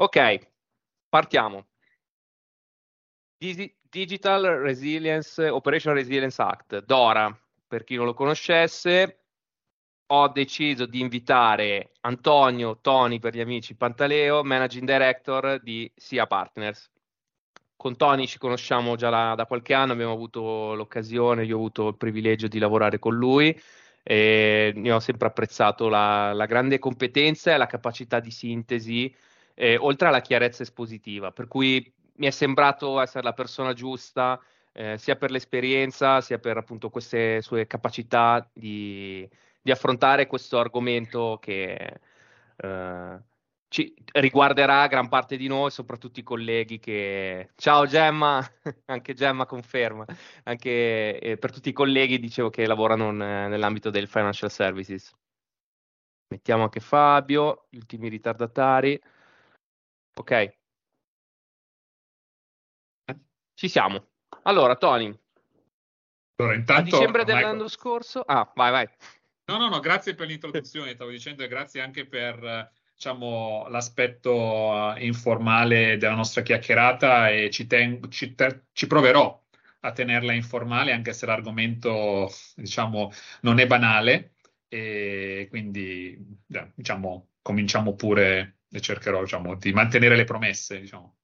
Ok, partiamo. Digital Resilience Operation Resilience Act, DORA, per chi non lo conoscesse, ho deciso di invitare Antonio, Tony per gli amici, Pantaleo, Managing Director di SIA Partners. Con Tony ci conosciamo già da, da qualche anno, abbiamo avuto l'occasione, io ho avuto il privilegio di lavorare con lui e ne ho sempre apprezzato la, la grande competenza e la capacità di sintesi, eh, oltre alla chiarezza espositiva, per cui mi è sembrato essere la persona giusta eh, sia per l'esperienza sia per appunto queste sue capacità di, di affrontare questo argomento che eh, ci riguarderà gran parte di noi, soprattutto i colleghi che... Ciao Gemma, anche Gemma conferma, anche eh, per tutti i colleghi dicevo che lavorano nell'ambito del financial services. Mettiamo anche Fabio, gli ultimi ritardatari. Ok. Ci siamo. Allora, Tony. Allora, intanto, a dicembre dell'anno scorso... Ah, vai, vai. No, no, no, grazie per l'introduzione, stavo dicendo, e grazie anche per diciamo, l'aspetto uh, informale della nostra chiacchierata e ci, ten- ci, te- ci, proverò a tenerla informale anche se l'argomento diciamo, non è banale e quindi diciamo, cominciamo pure e cercherò diciamo, di mantenere le promesse. Diciamo.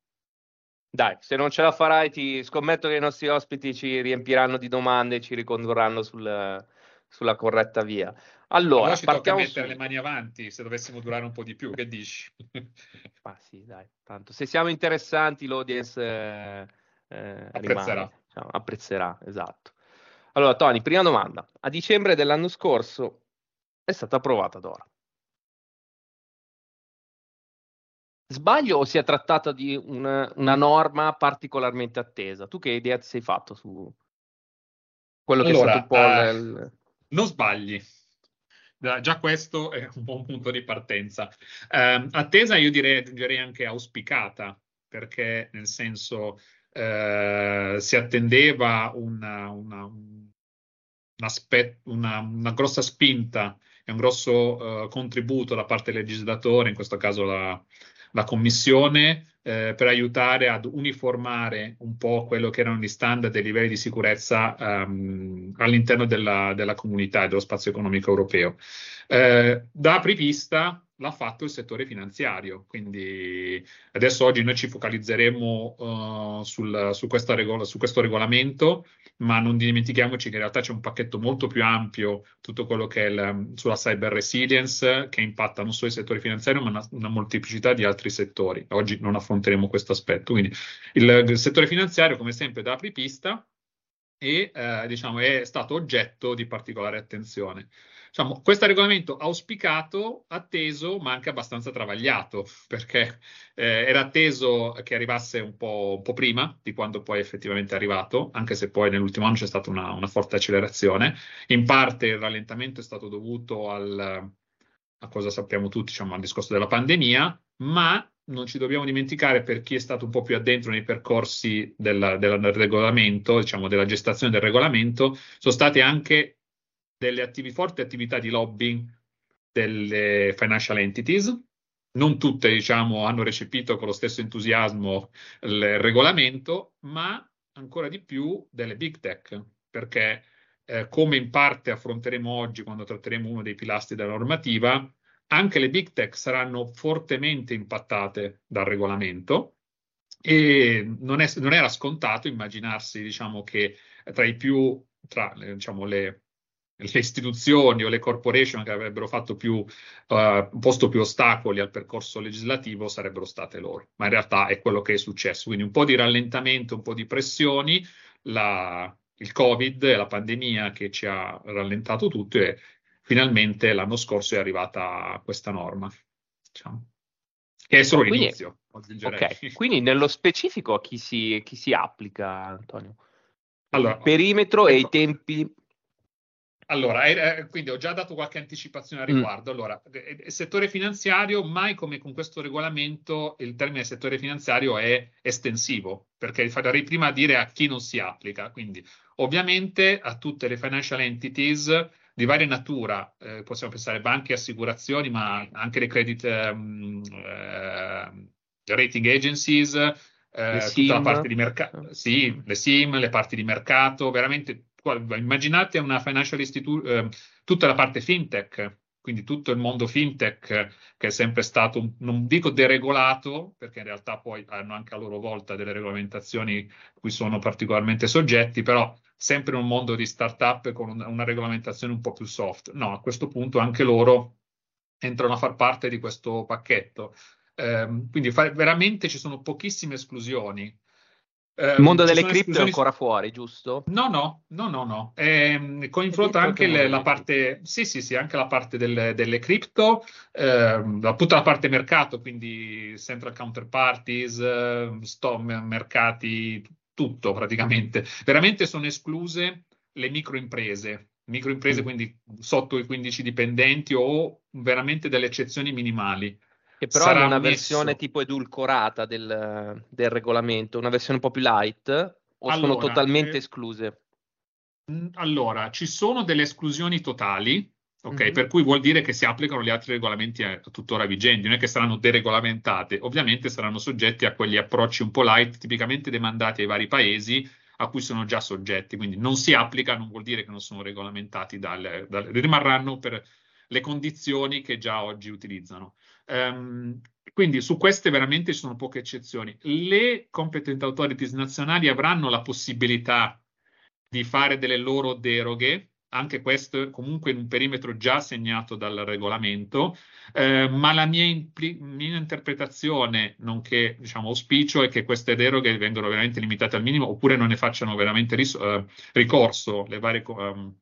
Dai, se non ce la farai, ti scommetto che i nostri ospiti ci riempiranno di domande e ci ricondurranno sul, sulla corretta via. Allora, allora ci partiamo tocca mettere su... le mani avanti se dovessimo durare un po' di più, che dici? Ma sì, dai, tanto se siamo interessanti l'audience eh, eh, apprezzerà. Rimane, diciamo, apprezzerà, esatto. Allora, Tony, prima domanda. A dicembre dell'anno scorso è stata approvata Dora. Sbaglio o si è trattata di una, una, norma particolarmente attesa? Tu che idea ti sei fatto su quello che allora, è stato un po' uh, il non sbagli. Già questo è un buon punto di partenza. Eh, attesa, io direi, direi, anche auspicata, perché nel senso eh, si attendeva una, una, un aspetto, una, una, grossa spinta e un grosso uh, contributo da parte del legislatore, in questo caso la, la Commissione, eh, per aiutare ad uniformare un po' quello che erano gli standard e i livelli di sicurezza um, all'interno della, della, comunità e dello spazio economico europeo. Eh, da apripista l'ha fatto il settore finanziario, quindi adesso oggi noi ci focalizzeremo uh, sul, su, regola, su questo regolamento ma non dimentichiamoci che in realtà c'è un pacchetto molto più ampio, tutto quello che è il, sulla cyber resilience, che impatta non solo il settore finanziario, ma una, una molteplicità di altri settori. Oggi non affronteremo questo aspetto. Quindi il, il settore finanziario, come sempre, da apripista e eh, diciamo, è stato oggetto di particolare attenzione. Diciamo, questo regolamento auspicato, atteso, ma anche abbastanza travagliato, perché eh, era atteso che arrivasse un po', un po', prima di quando poi effettivamente è arrivato, anche se poi nell'ultimo anno c'è stata una, una forte accelerazione. In parte il rallentamento è stato dovuto al, a cosa sappiamo tutti, diciamo, al discorso della pandemia, ma non ci dobbiamo dimenticare per chi è stato un po' più addentro nei percorsi del, del, del regolamento, diciamo della gestazione del regolamento, sono state anche delle attivi, forti attività di lobbying delle financial entities. Non tutte, diciamo, hanno recepito con lo stesso entusiasmo il regolamento, ma ancora di più delle big tech, perché eh, come in parte affronteremo oggi quando tratteremo uno dei pilastri della normativa, anche le big tech saranno fortemente impattate dal regolamento e non, è, non era scontato immaginarsi diciamo, che tra i più, tra diciamo, le, le istituzioni o le corporation che avrebbero fatto più, uh, posto più ostacoli al percorso legislativo sarebbero state loro, ma in realtà è quello che è successo. Quindi un po' di rallentamento, un po' di pressioni, la, il Covid la pandemia che ci ha rallentato tutto e finalmente l'anno scorso è arrivata questa norma. Diciamo. Che è solo quindi, l'inizio. Ok, quindi nello specifico a chi si, chi si applica, Antonio? Allora, il perimetro ecco. e i tempi allora, eh, quindi ho già dato qualche anticipazione a mm. riguardo. Mm. Allora, eh, settore finanziario, mai come con questo regolamento, il termine settore finanziario è estensivo, perché farei prima dire a chi non si applica. Quindi, ovviamente, a tutte le financial entities di varia natura, eh, possiamo pensare banche e assicurazioni, ma anche le credit, um, eh, rating agencies, eh, tutta la parte di mercato, sì, le SIM, le parti di mercato, veramente immaginate una financial institution, eh, tutta la parte fintech, quindi tutto il mondo fintech che è sempre stato, non dico deregolato, perché in realtà poi hanno anche a loro volta delle regolamentazioni cui sono particolarmente soggetti, però sempre un mondo di startup con una, una regolamentazione un po' più soft. No, a questo punto anche loro entrano a far parte di questo pacchetto. Eh, quindi fa, veramente ci sono pochissime esclusioni. Il mondo delle cripto esclusioni... è ancora fuori, giusto? No, no, no, no, no. Eh, coinvolta anche le, la parte, sì, sì, sì, anche la parte delle, delle cripto, eh, tutta la parte mercato, quindi central counterparties, eh, sto, mercati, tutto praticamente. Veramente sono escluse le microimprese, microimprese mm. quindi sotto i 15 dipendenti o veramente delle eccezioni minimali. Che però è una messo... versione tipo edulcorata del, del, regolamento, una versione un po' più light, o allora, sono totalmente eh, escluse? Allora, ci sono delle esclusioni totali, ok? Mm-hmm. Per cui vuol dire che si applicano gli altri regolamenti eh, tuttora vigenti, non è che saranno deregolamentate, ovviamente saranno soggetti a quegli approcci un po' light, tipicamente demandati ai vari paesi a cui sono già soggetti, quindi non si applica, non vuol dire che non sono regolamentati, dal, dal, rimarranno per le condizioni che già oggi utilizzano. Um, quindi su queste veramente ci sono poche eccezioni. Le competent authorities nazionali avranno la possibilità di fare delle loro deroghe, anche questo comunque in un perimetro già segnato dal regolamento, eh, ma la mia, impli- mia, interpretazione, nonché diciamo, auspicio, è che queste deroghe vengano veramente limitate al minimo oppure non ne facciano veramente ris- eh, ricorso le varie um,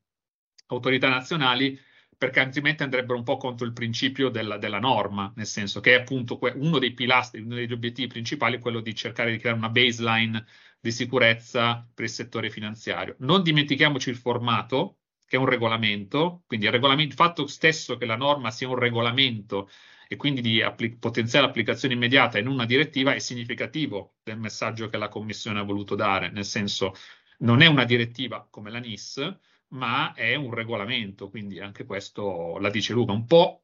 autorità nazionali perché altrimenti andrebbero un po' contro il principio della, della norma, nel senso che è appunto uno dei pilastri, uno degli obiettivi principali, quello di cercare di creare una baseline di sicurezza per il settore finanziario. Non dimentichiamoci il formato, che è un regolamento, quindi il, regolamento, il fatto stesso che la norma sia un regolamento e quindi di appli- potenziale applicazione immediata in una direttiva è significativo del messaggio che la Commissione ha voluto dare, nel senso non è una direttiva come la NIS, ma è un regolamento, quindi anche questo la dice Luca, un po'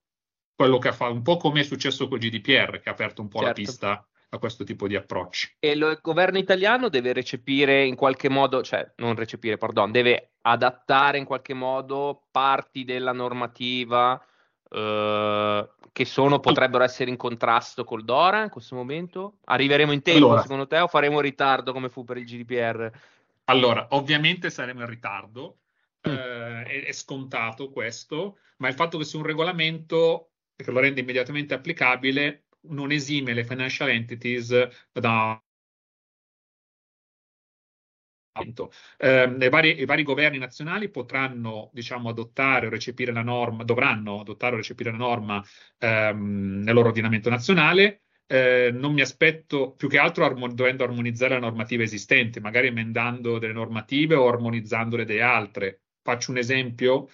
quello che fa, un po' come è successo con il GDPR, che ha aperto un po' certo. la pista a questo tipo di approcci. E il governo italiano deve recepire in qualche modo, cioè non recepire, pardon, deve adattare in qualche modo parti della normativa eh, che sono, potrebbero essere in contrasto col DORA in questo momento? Arriveremo in tempo allora, secondo te o faremo ritardo come fu per il GDPR? Allora, ovviamente saremo in ritardo, Mm. eh, è, è, scontato questo, ma il fatto che sia un regolamento che lo rende immediatamente applicabile non esime le financial entities da eh, i, vari, i, vari, governi nazionali potranno diciamo, adottare o recepire la norma, dovranno adottare o recepire la norma ehm, nel loro ordinamento nazionale. Eh, non mi aspetto più che altro armo- dovendo armonizzare la normativa esistente, magari emendando delle normative o armonizzandole delle altre faccio un esempio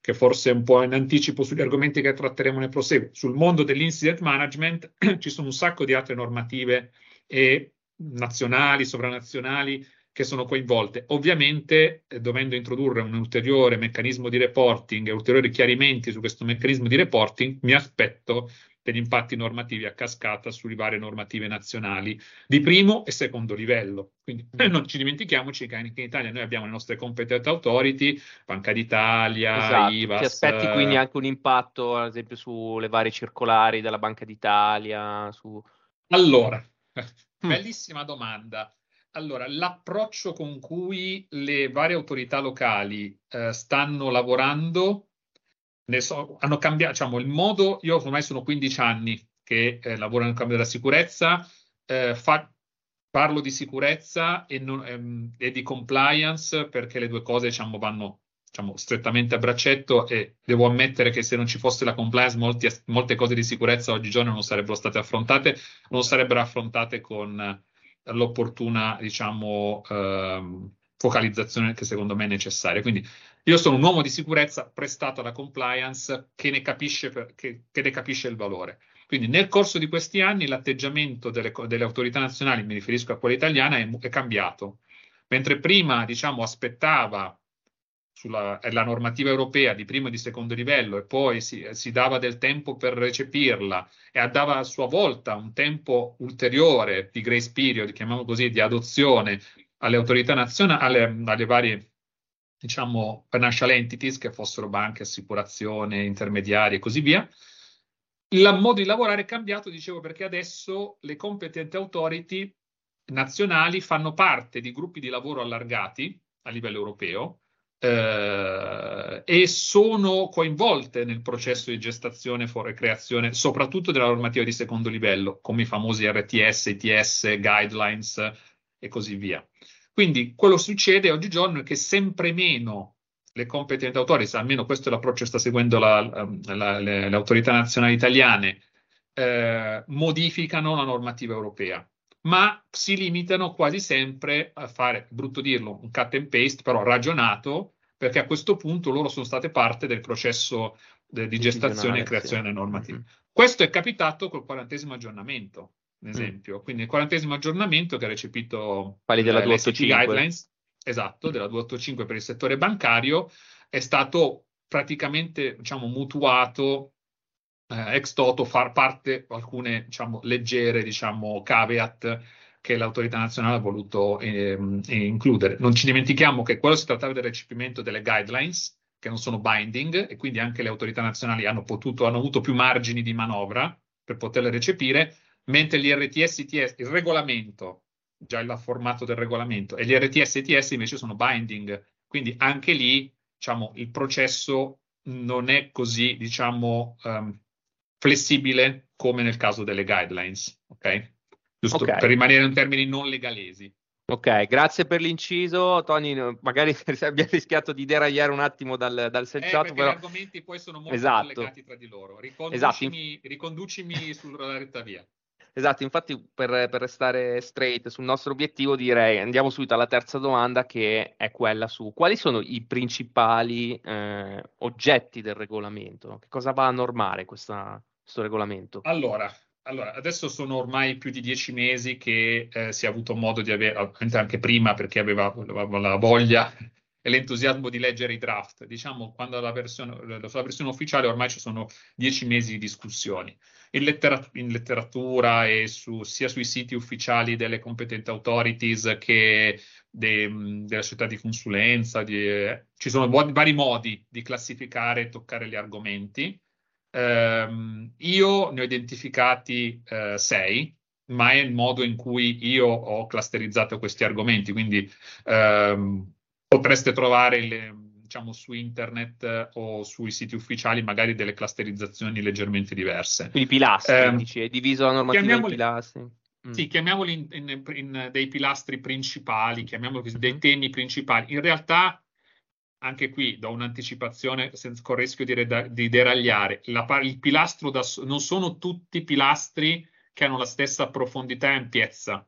che forse è un po' in anticipo sugli argomenti che tratteremo nel proseguo. Sul mondo dell'incident management ci sono un sacco di altre normative e nazionali, sovranazionali che sono coinvolte. Ovviamente, eh, dovendo introdurre un ulteriore meccanismo di reporting e ulteriori chiarimenti su questo meccanismo di reporting, mi aspetto degli impatti normativi a cascata sulle varie normative nazionali di primo e secondo livello. Quindi mm. non ci dimentichiamoci che anche in Italia noi abbiamo le nostre competent authority, Banca d'Italia, esatto. IVAS. Ti aspetti quindi anche un impatto, ad esempio, sulle varie circolari della Banca d'Italia? Su... Allora, mm. bellissima domanda. Allora, l'approccio con cui le varie autorità locali eh, stanno lavorando so, hanno cambiato diciamo, il modo. Io ormai sono 15 anni che eh, lavoro nel cambio della sicurezza, eh, fa, parlo di sicurezza e, non, ehm, e, di compliance perché le due cose diciamo, vanno diciamo, strettamente a braccetto e devo ammettere che se non ci fosse la compliance molti, molte cose di sicurezza oggigiorno non sarebbero state affrontate, non sarebbero affrontate con l'opportuna diciamo, ehm, focalizzazione che secondo me è necessaria. Quindi io sono un uomo di sicurezza prestato alla compliance che ne capisce, per, che, che ne capisce il valore. Quindi nel corso di questi anni l'atteggiamento delle, delle autorità nazionali, mi riferisco a quella italiana, è, è cambiato. Mentre prima, diciamo, aspettava sulla normativa europea di primo e di secondo livello e poi si, si, dava del tempo per recepirla e dava a sua volta un tempo ulteriore di grace period, chiamiamolo così, di adozione alle autorità nazionali, alle, alle varie diciamo financial entities che fossero banche, assicurazione, intermediari e così via. Il modo di lavorare è cambiato, dicevo, perché adesso le competent authority nazionali fanno parte di gruppi di lavoro allargati a livello europeo eh, e sono coinvolte nel processo di gestazione e creazione, soprattutto della normativa di secondo livello, come i famosi RTS, ITS, guidelines e così via. Quindi quello che succede oggigiorno è che sempre meno le competent authorities, almeno questo è l'approccio che sta seguendo la, la, le, le, autorità nazionali italiane, eh, modificano la normativa europea ma si limitano quasi sempre a fare, brutto dirlo, un cut and paste, però ragionato, perché a questo punto loro sono state parte del processo de, di gestazione e creazione delle normative. Mm-hmm. Questo è capitato col quarantesimo aggiornamento, ad mm. esempio. Mm. Quindi il quarantesimo aggiornamento che ha recepito Quali della 285 guidelines, esatto, della 285 per il settore bancario, è stato praticamente diciamo, mutuato eh, ex toto far parte alcune diciamo, leggere diciamo, caveat che l'autorità nazionale ha voluto eh, includere. Non ci dimentichiamo che quello si trattava del recepimento delle guidelines, che non sono binding, e quindi anche le autorità nazionali hanno, potuto, hanno avuto più margini di manovra per poterle recepire, mentre gli RTS, ITS, il regolamento, già il formato del regolamento, e gli RTS ITS invece sono binding. Quindi anche lì, diciamo, il processo non è così, diciamo, um, flessibile come nel caso delle guidelines, ok? Giusto okay. per rimanere in termini non legalesi. Ok, grazie per l'inciso. Tony, magari abbiamo rischiato di deragliare un attimo dal, dal selciato. Eh, però... gli argomenti poi sono molto esatto. collegati tra di loro. Riconducimi, esatto. riconducimi sulla retta via. Esatto, infatti per, per, restare straight sul nostro obiettivo direi andiamo subito alla terza domanda che è quella su quali sono i principali eh, oggetti del regolamento? Che cosa va a normare questa, questo regolamento? Allora, allora, adesso sono ormai più di dieci mesi che eh, si è avuto modo di avere, anche prima perché aveva, la voglia e l'entusiasmo di leggere i draft. Diciamo, quando la versione, la versione ufficiale ormai ci sono dieci mesi di discussioni. In, lettera, in letteratura e su, sia sui siti ufficiali delle competent authorities che de, della società di consulenza, di, eh, ci sono vari modi di classificare e toccare gli argomenti. Um, io ne ho identificati uh, sei, ma è il modo in cui io ho clusterizzato questi argomenti, quindi um, potreste trovare le, diciamo, su internet eh, o sui siti ufficiali magari delle clusterizzazioni leggermente diverse. Quindi pilastri, eh, dici, è diviso la normativa in pilastri. Mm. Sì, chiamiamoli in, in, in, dei pilastri principali, chiamiamoli dei temi principali. In realtà, anche qui do un'anticipazione senza, con il rischio di, di deragliare. La, il pilastro da, non sono tutti pilastri che hanno la stessa profondità e ampiezza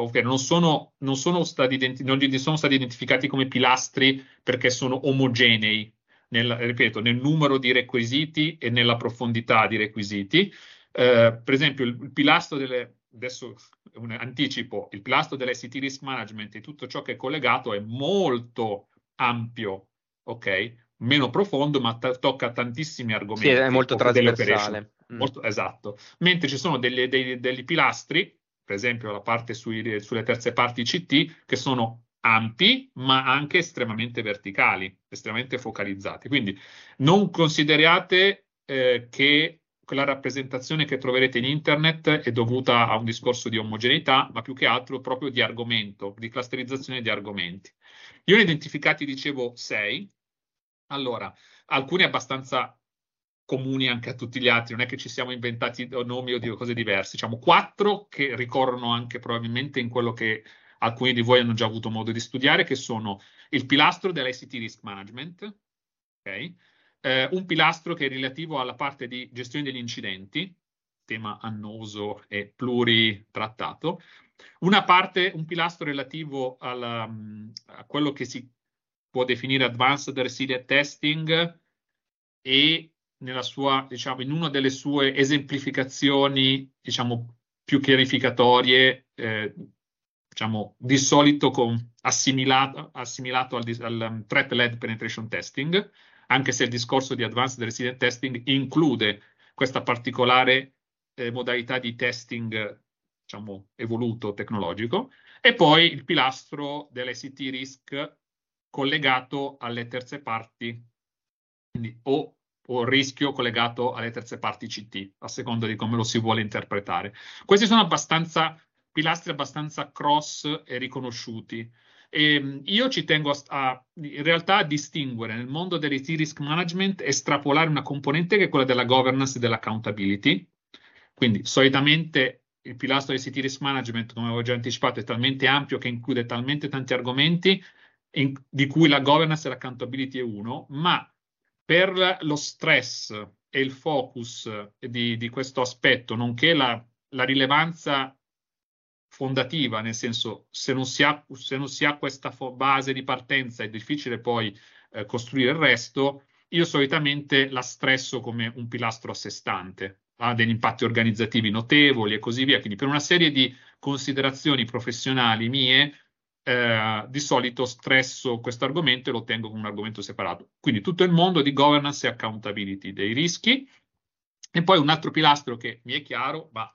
ovvero non sono, non sono, stati, identi- non sono stati identificati come pilastri perché sono omogenei, nel, ripeto, nel numero di requisiti e nella profondità di requisiti. Eh, per esempio, il, il pilastro delle, adesso un anticipo, il pilastro dell'ICT risk management e tutto ciò che è collegato è molto ampio, ok? Meno profondo, ma t- tocca tantissimi argomenti. Sì, è molto trasversale. Mm. Molto, esatto. Mentre ci sono degli, dei, degli pilastri per esempio la parte sui, sulle terze parti CT, che sono ampi ma anche estremamente verticali, estremamente focalizzati. Quindi non considerate eh, che quella rappresentazione che troverete in internet è dovuta a un discorso di omogeneità, ma più che altro proprio di argomento, di clusterizzazione di argomenti. Io ne ho identificati, dicevo, sei. Allora, alcuni abbastanza comuni anche a tutti gli altri, non è che ci siamo inventati nomi o cose diverse, diciamo quattro che ricorrono anche probabilmente in quello che alcuni di voi hanno già avuto modo di studiare, che sono il pilastro dell'ICT Risk Management, okay? eh, un pilastro che è relativo alla parte di gestione degli incidenti, tema annoso e pluritrattato, una parte, un pilastro relativo alla, a quello che si può definire Advanced Resilient Testing e nella sua, diciamo, in una delle sue esemplificazioni, diciamo, più chiarificatorie, eh, diciamo, di solito con, assimilato, assimilato al, al um, threat-led penetration testing, anche se il discorso di advanced resident testing include questa particolare eh, modalità di testing, diciamo, evoluto tecnologico, e poi il pilastro dell'ICT risk collegato alle terze parti, quindi o, o rischio collegato alle terze parti CT, a seconda di come lo si vuole interpretare. Questi sono abbastanza pilastri abbastanza cross e riconosciuti. E ehm, io ci tengo a, a, in realtà a distinguere nel mondo dell'IT risk management, estrapolare una componente che è quella della governance e dell'accountability. Quindi solitamente il pilastro di ICT risk management, come avevo già anticipato, è talmente ampio che include talmente tanti argomenti in, di cui la governance e l'accountability è uno, ma per lo stress e il focus di, di questo aspetto, nonché la, la rilevanza fondativa, nel senso se non si ha, non si ha questa base di partenza è difficile poi eh, costruire il resto, io solitamente la stresso come un pilastro a sé stante, ha degli impatti organizzativi notevoli e così via, quindi per una serie di considerazioni professionali mie, eh, di solito stresso questo argomento e lo tengo come un argomento separato. Quindi tutto il mondo di governance e accountability dei rischi. E poi un altro pilastro che mi è chiaro, ma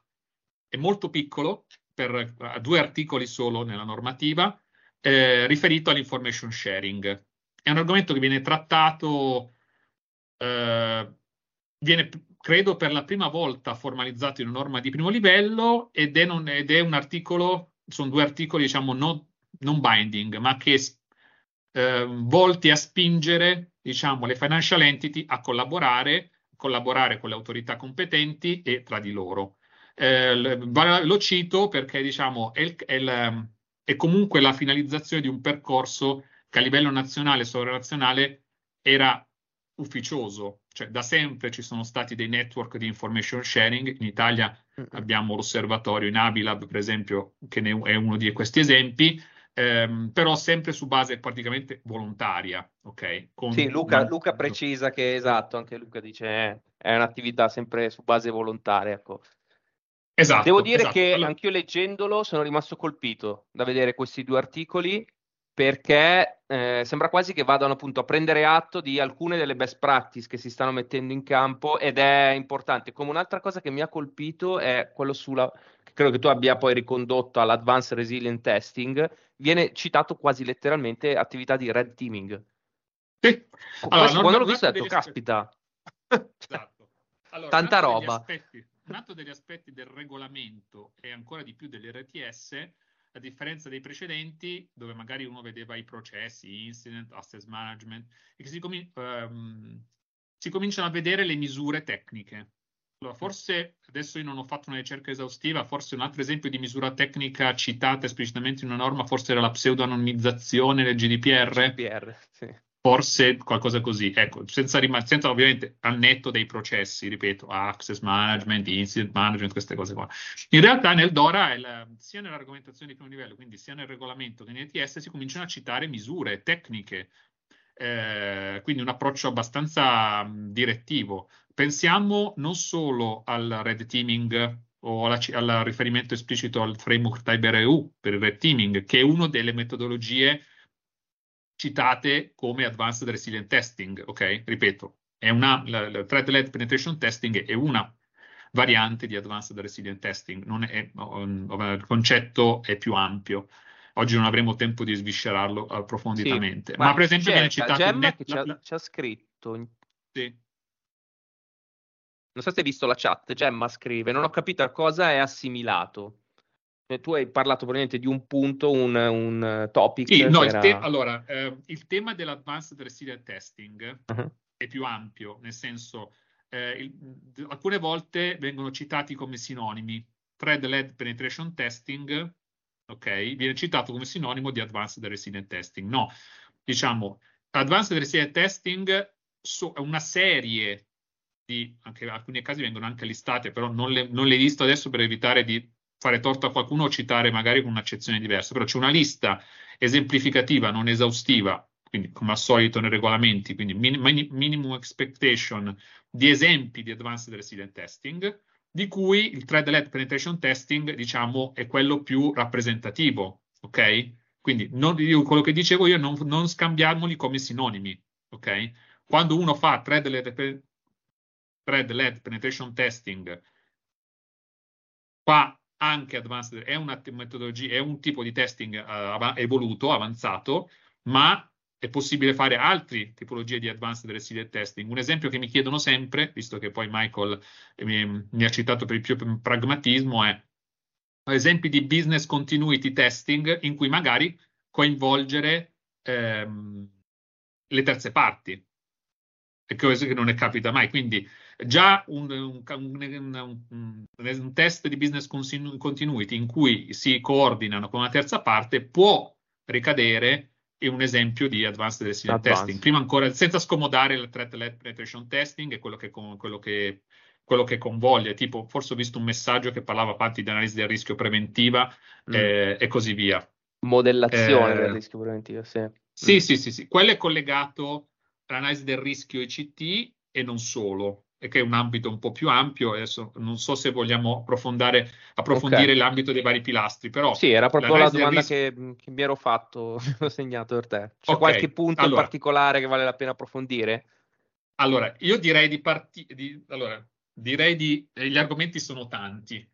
è molto piccolo, per due articoli solo nella normativa, eh, riferito all'information sharing. È un argomento che viene trattato, eh, viene credo per la prima volta formalizzato in una norma di primo livello ed è, non, ed è un articolo, sono due articoli diciamo non, non binding, ma che eh, volti a spingere diciamo, le financial entity a collaborare, collaborare con le autorità competenti e tra di loro. Eh, lo cito perché diciamo, è, il, è, il, è, comunque la finalizzazione di un percorso che a livello nazionale e sovranazionale era ufficioso, cioè da sempre ci sono stati dei network di information sharing, in Italia abbiamo l'osservatorio in Abilab per esempio che è uno di questi esempi, ehm, però sempre su base praticamente volontaria. Okay? Con sì, Luca, Luca, precisa che esatto, anche Luca dice eh, è un'attività sempre su base volontaria. Ecco. Esatto, Devo dire esatto. che allora... anch'io leggendolo sono rimasto colpito da vedere questi due articoli perché eh, sembra quasi che vadano appunto a prendere atto di alcune delle best practice che si stanno mettendo in campo ed è importante. Come un'altra cosa che mi ha colpito è quello sulla, che credo che tu abbia poi ricondotto all'Advanced Resilient Testing, viene citato quasi letteralmente attività di red teaming. Sì. Allora, quando l'ho visto ho detto, caspita, esatto. allora, tanta roba. Aspetti un altro degli aspetti del regolamento e ancora di più dell'RTS, a differenza dei precedenti, dove magari uno vedeva i processi, incident, asset management, e che si, com- um, si cominciano a vedere le misure tecniche. Allora, forse adesso io non ho fatto una ricerca esaustiva, forse un altro esempio di misura tecnica citata esplicitamente in una norma, forse era la pseudo-anonimizzazione del GDPR. GDPR, sì forse qualcosa così, ecco, senza, rim- senza ovviamente al netto dei processi, ripeto, access management, incident management, queste cose qua. In realtà nel DORA, il, sia nell'argomentazione di primo livello, quindi sia nel regolamento che in ETS, si cominciano a citare misure tecniche, eh, quindi un approccio abbastanza mh, direttivo. Pensiamo non solo al red teaming o alla, al riferimento esplicito al framework Tiber EU per il red teaming, che è una delle metodologie citate come Advanced Resilient Testing, ok? Ripeto, è una, la, la Thread-led Penetration Testing è una variante di Advanced Resilient Testing, è, il concetto è più ampio. Oggi non avremo tempo di sviscerarlo approfonditamente. Sì, ma, per esempio viene citato... Gemma net... che ci ha, ci ha scritto... Sì. Non so se hai visto la chat, Gemma scrive, non ho capito a cosa è assimilato. Eh, tu hai parlato probabilmente di un punto, un, un topic. Sì, no, era... te- allora, eh, il tema dell'advanced resilient testing uh-huh. è più ampio, nel senso, eh, il, alcune volte vengono citati come sinonimi. Thread-led penetration testing, ok, viene citato come sinonimo di advanced resilient testing. No, diciamo, advanced resilient testing so, è una serie di, anche in alcuni casi vengono anche listate, però non le, non le listo adesso per evitare di fare torto a qualcuno o citare magari con un'accezione diversa, però c'è una lista esemplificativa non esaustiva, quindi come al solito nei regolamenti, quindi min- minimum expectation di esempi di advanced resilient testing, di cui il thread-led penetration testing, diciamo, è quello più rappresentativo, ok? Quindi non, io, quello che dicevo io, non, non scambiamoli come sinonimi, ok? Quando uno fa thread-led, thread-led penetration testing, fa anche advanced, è una metodologia, è un tipo di testing uh, evoluto, avanzato, ma è possibile fare altre tipologie di advanced resilient testing. Un esempio che mi chiedono sempre, visto che poi Michael mi, mi ha citato per il più pragmatismo, è esempi di business continuity testing in cui magari coinvolgere ehm, le terze parti, che non ne capita mai. Quindi già un, un, un, un, test di business continuity in cui si coordinano con una terza parte può ricadere in un esempio di advanced resident Advanced. testing. Prima ancora, senza scomodare il threat-led penetration testing, è quello che, quello che quello che convoglia, tipo forse ho visto un messaggio che parlava avanti di analisi del rischio preventiva mm. eh, e così via. Modellazione eh, del rischio preventivo, sì. Sì, mm. sì, sì, sì, quello è collegato all'analisi del rischio ECT e non solo, e che è un ambito un po' più ampio. Adesso non so se vogliamo approfondire okay. l'ambito dei vari pilastri, però. Sì, era proprio la domanda rischio... che, che, mi ero fatto, ho segnato per te. C'è okay. qualche punto allora, in particolare che vale la pena approfondire? Allora, io direi di partire. Allora, direi di. Eh, gli argomenti sono tanti.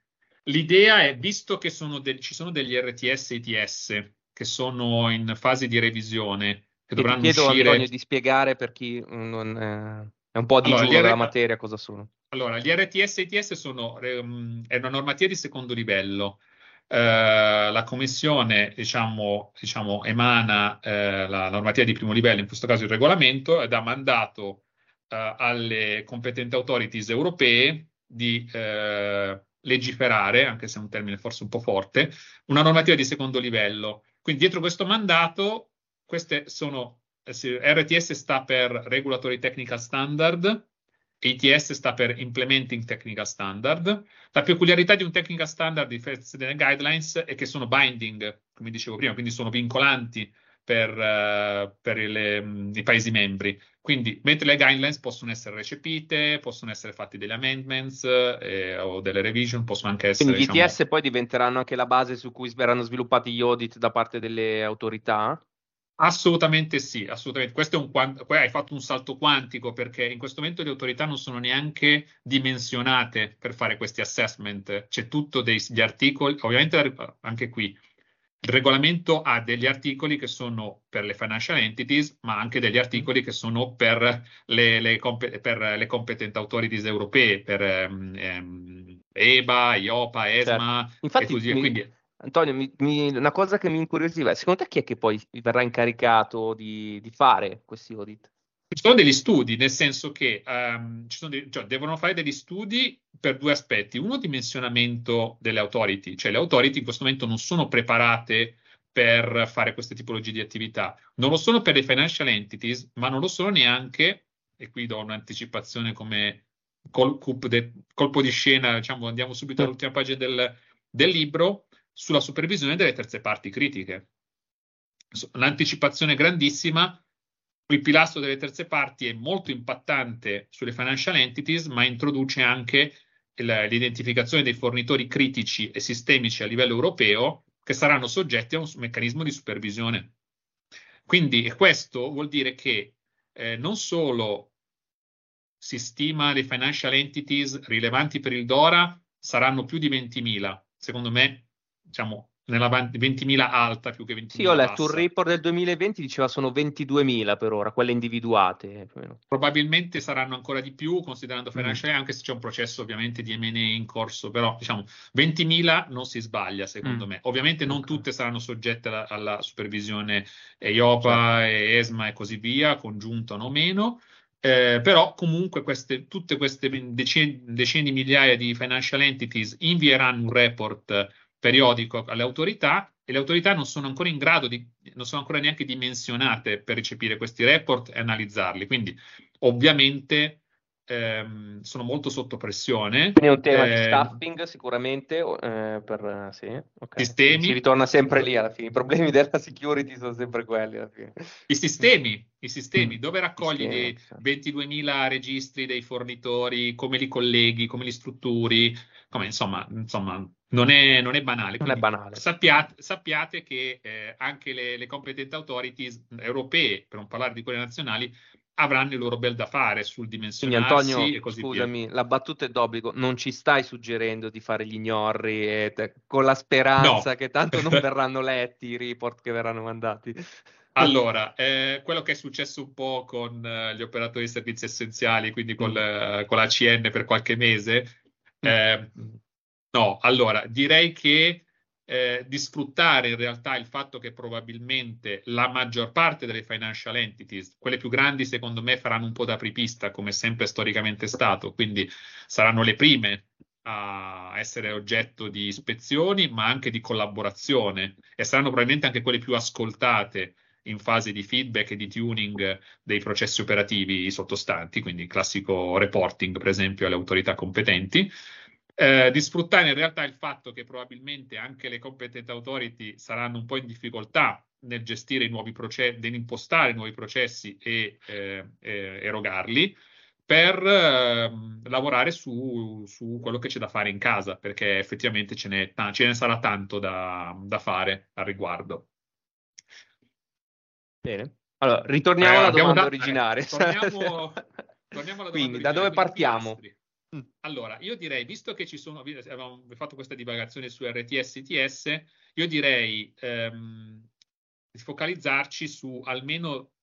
L'idea è, visto che sono de- ci sono degli RTS e ITS che sono in fase di revisione, che dovranno ti chiedo, uscire... Antonio, di spiegare per chi non è, è un po' di allora, giuro della materia cosa sono. Allora, gli RTS e ITS sono um, è una normativa di secondo livello. Uh, la Commissione diciamo, diciamo, emana uh, la normativa di primo livello, in questo caso il regolamento, ed ha mandato uh, alle competenti authorities europee di legiferare, anche se è un termine forse un po' forte, una normativa di secondo livello. Quindi dietro questo mandato queste sono, RTS sta per Regulatory Technical Standard, ATS sta per Implementing Technical Standard. La peculiarità di un Technical Standard di delle guidelines è che sono binding, come dicevo prima, quindi sono vincolanti per, uh, per le, um, i Paesi membri. Quindi, mentre le guidelines possono essere recepite, possono essere fatti degli amendments eh, o delle revision, possono anche essere... Quindi gli diciamo... ITS poi diventeranno anche la base su cui verranno sviluppati gli audit da parte delle autorità? Assolutamente sì, assolutamente. Questo è un poi hai fatto un salto quantico perché in questo momento le autorità non sono neanche dimensionate per fare questi assessment. C'è tutto degli articoli, ovviamente anche qui il regolamento ha degli articoli che sono per le financial entities, ma anche degli articoli che sono per le, le, per le competent authorities europee, per ehm, EBA, IOPA, ESMA certo. Infatti, e così via. Quindi Antonio, mi, mi, una cosa che mi incuriosiva, secondo te chi è che poi verrà incaricato di, di fare questi audit? Ci sono degli studi, nel senso che um, dei, cioè, devono fare degli studi per due aspetti. Uno, dimensionamento delle authority, cioè le authority in questo momento non sono preparate per fare queste tipologie di attività. Non lo sono per le financial entities, ma non lo sono neanche, e qui do un'anticipazione come col, de, colpo di scena, diciamo, andiamo subito all'ultima pagina del, del libro, sulla supervisione delle terze parti critiche. L'anticipazione grandissima, il pilastro delle terze parti è molto impattante sulle financial entities, ma introduce anche l'identificazione dei fornitori critici e sistemici a livello europeo che saranno soggetti a un meccanismo di supervisione. Quindi questo vuol dire che eh, non solo si stima le financial entities rilevanti per il DORA saranno più di 20.000, secondo me diciamo, nella 20.000 alta più che 20.000 Sì, ho letto un report del 2020, diceva sono 22.000 per ora, quelle individuate. Probabilmente saranno ancora di più, considerando Financial, mm. anche se c'è un processo ovviamente di M&A in corso, però diciamo 20.000 non si sbaglia secondo mm. me. Ovviamente non okay. tutte saranno soggette alla, alla supervisione EIOPA, certo. e ESMA e così via, congiunta o meno. Eh, però comunque queste, tutte queste decine, decine di migliaia di financial entities invieranno un report periodico alle autorità e le autorità non sono ancora in grado di, non sono ancora neanche dimensionate per recepire questi report e analizzarli. Quindi ovviamente ehm, sono molto sotto pressione. Quindi è un tema eh, di ehm, staffing sicuramente, eh, per, sì, okay. sistemi. Si ritorna sempre lì alla fine, i problemi della security sono sempre quelli alla fine. I sistemi, i sistemi, mm. dove raccogli i 22.000 registri dei fornitori, come li colleghi, come li strutturi, come, insomma, insomma non, è, non, è, banale. Non è banale. Sappiate, sappiate che eh, anche le, le competent authorities europee, per non parlare di quelle nazionali, avranno il loro bel da fare sul dimensionarsi Quindi Antonio, e così scusami, via. la battuta è d'obbligo, non ci stai suggerendo di fare gli ignorri e te, con la speranza no. che tanto non verranno letti i report che verranno mandati? Allora, eh, quello che è successo un po' con uh, gli operatori di servizi essenziali, quindi con, mm. uh, con la CN per qualche mese, mm. No, allora direi che eh, di sfruttare in realtà il fatto che probabilmente la maggior parte delle financial entities, quelle più grandi secondo me faranno un po' da apripista come sempre storicamente stato, quindi saranno le prime a essere oggetto di ispezioni ma anche di collaborazione e saranno probabilmente anche quelle più ascoltate in fase di feedback e di tuning dei processi operativi sottostanti, quindi classico reporting per esempio alle autorità competenti eh, di sfruttare in realtà il fatto che probabilmente anche le competent authority saranno un po' in difficoltà nel gestire i nuovi processi, nell'impostare i nuovi processi e eh, eh, erogarli per eh, lavorare su, su, quello che c'è da fare in casa, perché effettivamente ce, n'è, ce ne sarà tanto da, da fare al riguardo. Bene. Allora, ritorniamo alla domanda da, originaria. torniamo, torniamo alla Quindi, da dove partiamo? Pilastri. Mm. Allora, io direi, visto che ci sono, abbiamo fatto questa divagazione su RTS e ITS, io direi ehm, di focalizzarci su almeno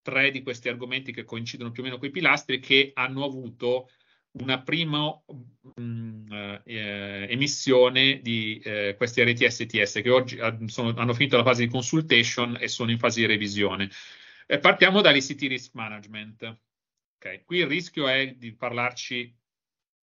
tre di questi argomenti che coincidono più o meno con i pilastri che hanno avuto una prima mh, mm, eh, emissione di eh, questi RTS e ITS che oggi sono, hanno finito la fase di consultation e sono in fase di revisione. Eh, partiamo dall'ICT Risk Management. Okay. Qui il rischio è di parlarci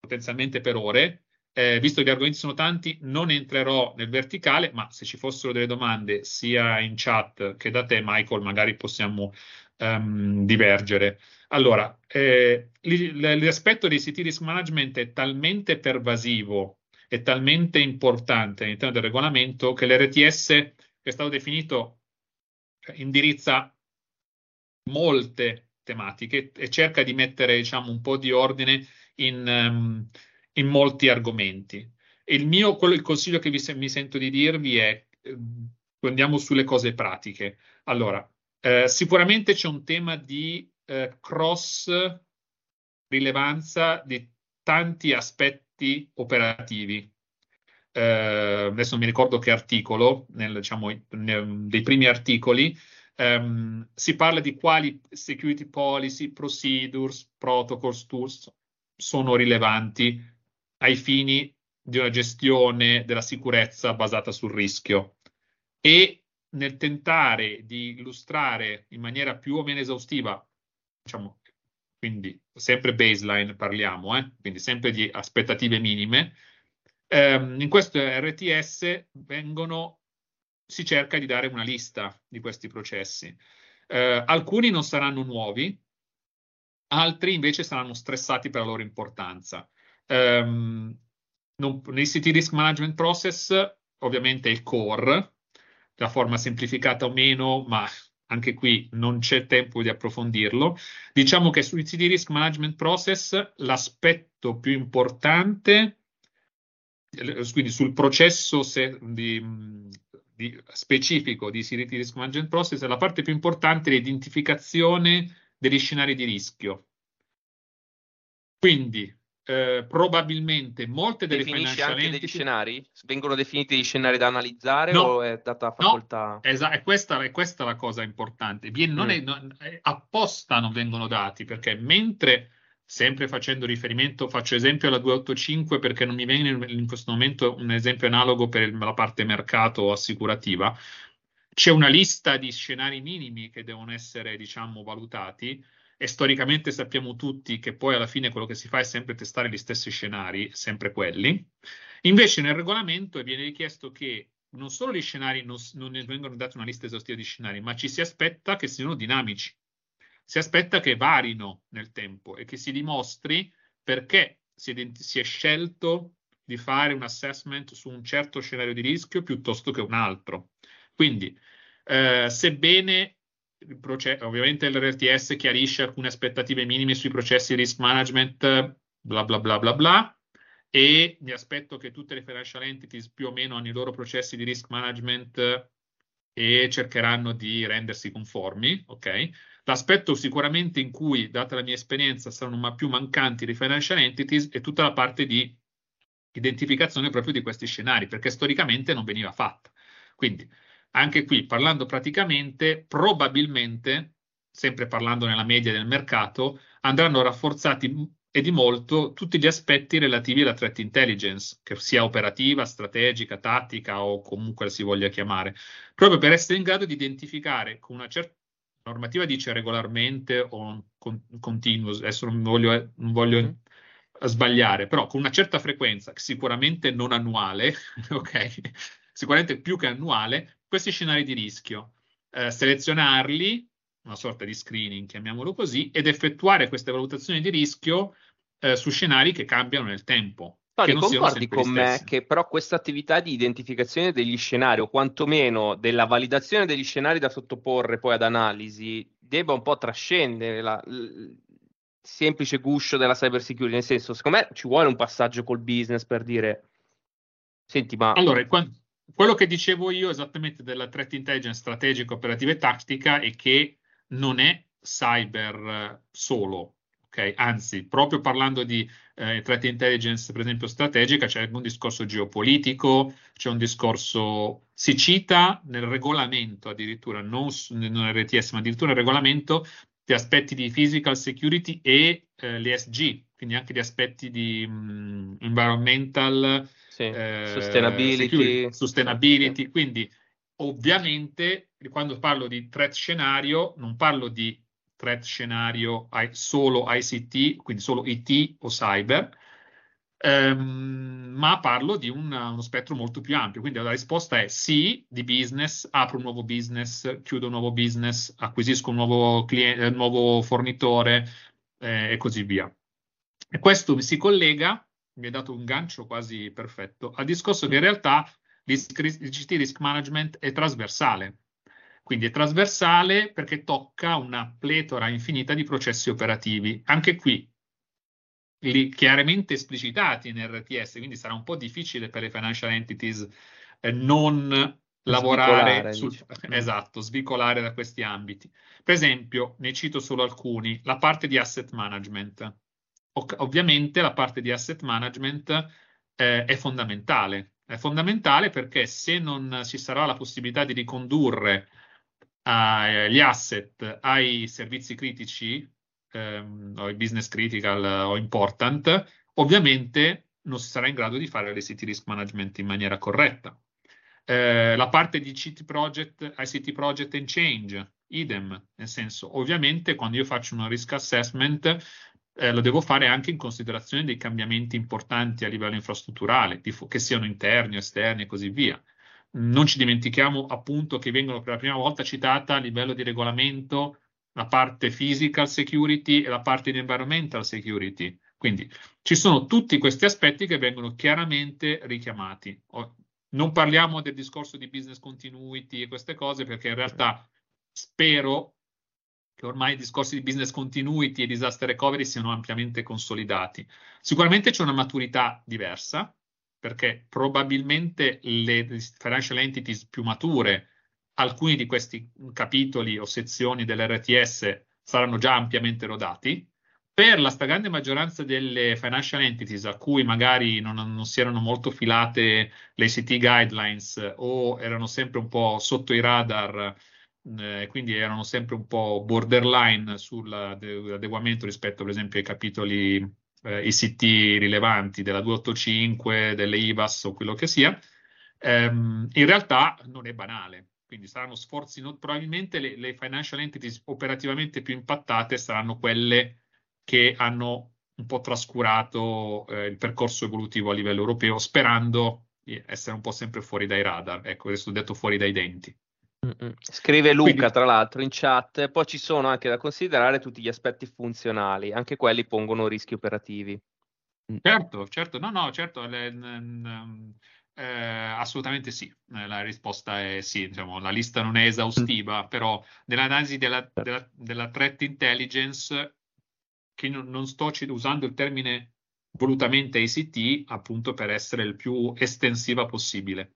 potenzialmente per ore. Eh, visto che gli argomenti sono tanti, non entrerò nel verticale, ma se ci fossero delle domande sia in chat che da te, Michael, magari possiamo um, divergere. Allora, eh, l'aspetto dei siti risk management è talmente pervasivo, è talmente importante all'interno del regolamento che l'RTS, che è stato definito, cioè, indirizza molte tematiche e cerca di mettere diciamo, un po' di ordine in, um, in molti argomenti. Il mio, quello, il consiglio che vi, mi sento di dirvi è eh, andiamo sulle cose pratiche. Allora, eh, sicuramente c'è un tema di eh, cross rilevanza di tanti aspetti operativi. Eh, adesso mi ricordo che articolo, nel, diciamo, nel, dei primi articoli, ehm, si parla di quali security policy, procedures, protocols, tools sono rilevanti ai fini di una gestione della sicurezza basata sul rischio e nel tentare di illustrare in maniera più o meno esaustiva, diciamo, quindi sempre baseline parliamo, eh? quindi sempre di aspettative minime, ehm, in questo RTS vengono, si cerca di dare una lista di questi processi. Eh, alcuni non saranno nuovi, altri invece saranno stressati per la loro importanza. Um, non, nei siti risk management process, ovviamente il core, la forma semplificata o meno, ma anche qui non c'è tempo di approfondirlo. Diciamo che sui siti risk management process l'aspetto più importante, quindi sul processo se, di, di, specifico di siti risk management process, la parte più importante è l'identificazione degli scenari di rischio. Quindi eh, probabilmente molte delle Definisci financial anche entity... degli scenari? Vengono definiti gli scenari da analizzare no, o è data facoltà? No, esatto, è questa, è questa la cosa importante. Non mm. è, non, è, apposta non vengono dati perché mentre sempre facendo riferimento, faccio esempio alla 285 perché non mi viene in questo momento un esempio analogo per la parte mercato assicurativa, c'è una lista di scenari minimi che devono essere, diciamo, valutati e storicamente sappiamo tutti che poi alla fine quello che si fa è sempre testare gli stessi scenari, sempre quelli. Invece nel regolamento viene richiesto che non solo gli scenari non, non vengono dati una lista esaustiva di scenari, ma ci si aspetta che siano dinamici. si aspetta che varino nel tempo e che si dimostri perché si si è scelto di fare un assessment su un certo scenario di rischio piuttosto che un altro. Quindi, eh, sebbene ovviamente l'RTS chiarisce alcune aspettative minime sui processi risk management, bla bla bla bla bla, e mi aspetto che tutte le financial entities più o meno hanno i loro processi di risk management e cercheranno di rendersi conformi, ok? L'aspetto sicuramente in cui, data la mia esperienza, saranno più mancanti le financial entities è tutta la parte di identificazione proprio di questi scenari, perché storicamente non veniva fatta. Quindi, anche qui, parlando praticamente, probabilmente, sempre parlando nella media del mercato, andranno rafforzati e di molto tutti gli aspetti relativi alla threat intelligence, che sia operativa, strategica, tattica o comunque si voglia chiamare, proprio per essere in grado di identificare con una certa normativa dice regolarmente o con, continuous, adesso non voglio, non voglio mm. sbagliare, però con una certa frequenza, sicuramente non annuale, ok? Sicuramente più che annuale, questi scenari di rischio, eh, selezionarli, una sorta di screening, chiamiamolo così, ed effettuare queste valutazioni di rischio eh, su scenari che cambiano nel tempo. Tony, concordi con me che però questa attività di identificazione degli scenari o quantomeno della validazione degli scenari da sottoporre poi ad analisi debba un po' trascendere la, il semplice guscio della cyber security, nel senso, secondo me ci vuole un passaggio col business per dire senti, ma Allora, quello che dicevo io esattamente della threat intelligence strategica, operativa e tattica è che non è cyber solo, ok? Anzi, proprio parlando di eh, threat intelligence, per esempio, strategica, c'è un discorso geopolitico, c'è un discorso, si cita nel regolamento addirittura, non nel RTS, ma addirittura nel regolamento, gli aspetti di physical security e eh, l'ESG, quindi anche gli aspetti di mh, mm, environmental sì, eh, sustainability, security, sustainability. Quindi ovviamente quando parlo di threat scenario non parlo di threat scenario solo ICT, quindi solo IT o cyber, ehm, ma parlo di un, uno spettro molto più ampio. Quindi la risposta è sì, di business, apro un nuovo business, chiudo un nuovo business, acquisisco un nuovo, cliente, un nuovo fornitore eh, e così via. E questo mi si collega, mi ha dato un gancio quasi perfetto, al discorso che in realtà l'ICT risk management è trasversale quindi è trasversale perché tocca una pletora infinita di processi operativi. Anche qui, li chiaramente esplicitati in RTS, quindi sarà un po' difficile per le financial entities eh, non lavorare sul, esatto, svicolare da questi ambiti. Per esempio, ne cito solo alcuni, la parte di asset management. Ov- ovviamente la parte di asset management eh, è fondamentale. È fondamentale perché se non ci sarà la possibilità di ricondurre agli asset, ai servizi critici, ehm, o i business critical o important, ovviamente non si sarà in grado di fare l'ICT risk management in maniera corretta. Eh, la parte di CT project, ICT project and change, idem, nel senso, ovviamente quando io faccio un risk assessment eh, lo devo fare anche in considerazione dei cambiamenti importanti a livello infrastrutturale, che siano interni o esterni e così via non ci dimentichiamo appunto che vengono per la prima volta citata a livello di regolamento la parte physical security e la parte di environmental security. Quindi ci sono tutti questi aspetti che vengono chiaramente richiamati. Non parliamo del discorso di business continuity e queste cose perché in realtà spero che ormai i discorsi di business continuity e disaster recovery siano ampiamente consolidati. Sicuramente c'è una maturità diversa, perché probabilmente le financial entities più mature, alcuni di questi capitoli o sezioni dell'RTS saranno già ampiamente rodati. Per la stragrande maggioranza delle financial entities a cui magari non, non si erano molto filate le ICT guidelines o erano sempre un po' sotto i radar, eh, quindi erano sempre un po' borderline sull'adeguamento rispetto, per esempio, ai capitoli eh, ICT rilevanti della 285, delle IVAS o quello che sia, ehm, in realtà non è banale. Quindi saranno sforzi, no, probabilmente le, le financial entities operativamente più impattate saranno quelle che hanno un po' trascurato eh, il percorso evolutivo a livello europeo, sperando di essere un po' sempre fuori dai radar. Ecco, adesso ho detto fuori dai denti. Scrive Luca, Quindi, tra l'altro, in chat. Poi ci sono anche da considerare tutti gli aspetti funzionali, anche quelli pongono rischi operativi. Mm. Certo, certo, no, no, certo, le, n, eh, assolutamente sì. Eh, la risposta è sì, diciamo, la lista non è esaustiva, mm. però nell'analisi della, certo. della, della threat intelligence, che non, non sto usando il termine volutamente ICT, appunto per essere il più estensiva possibile.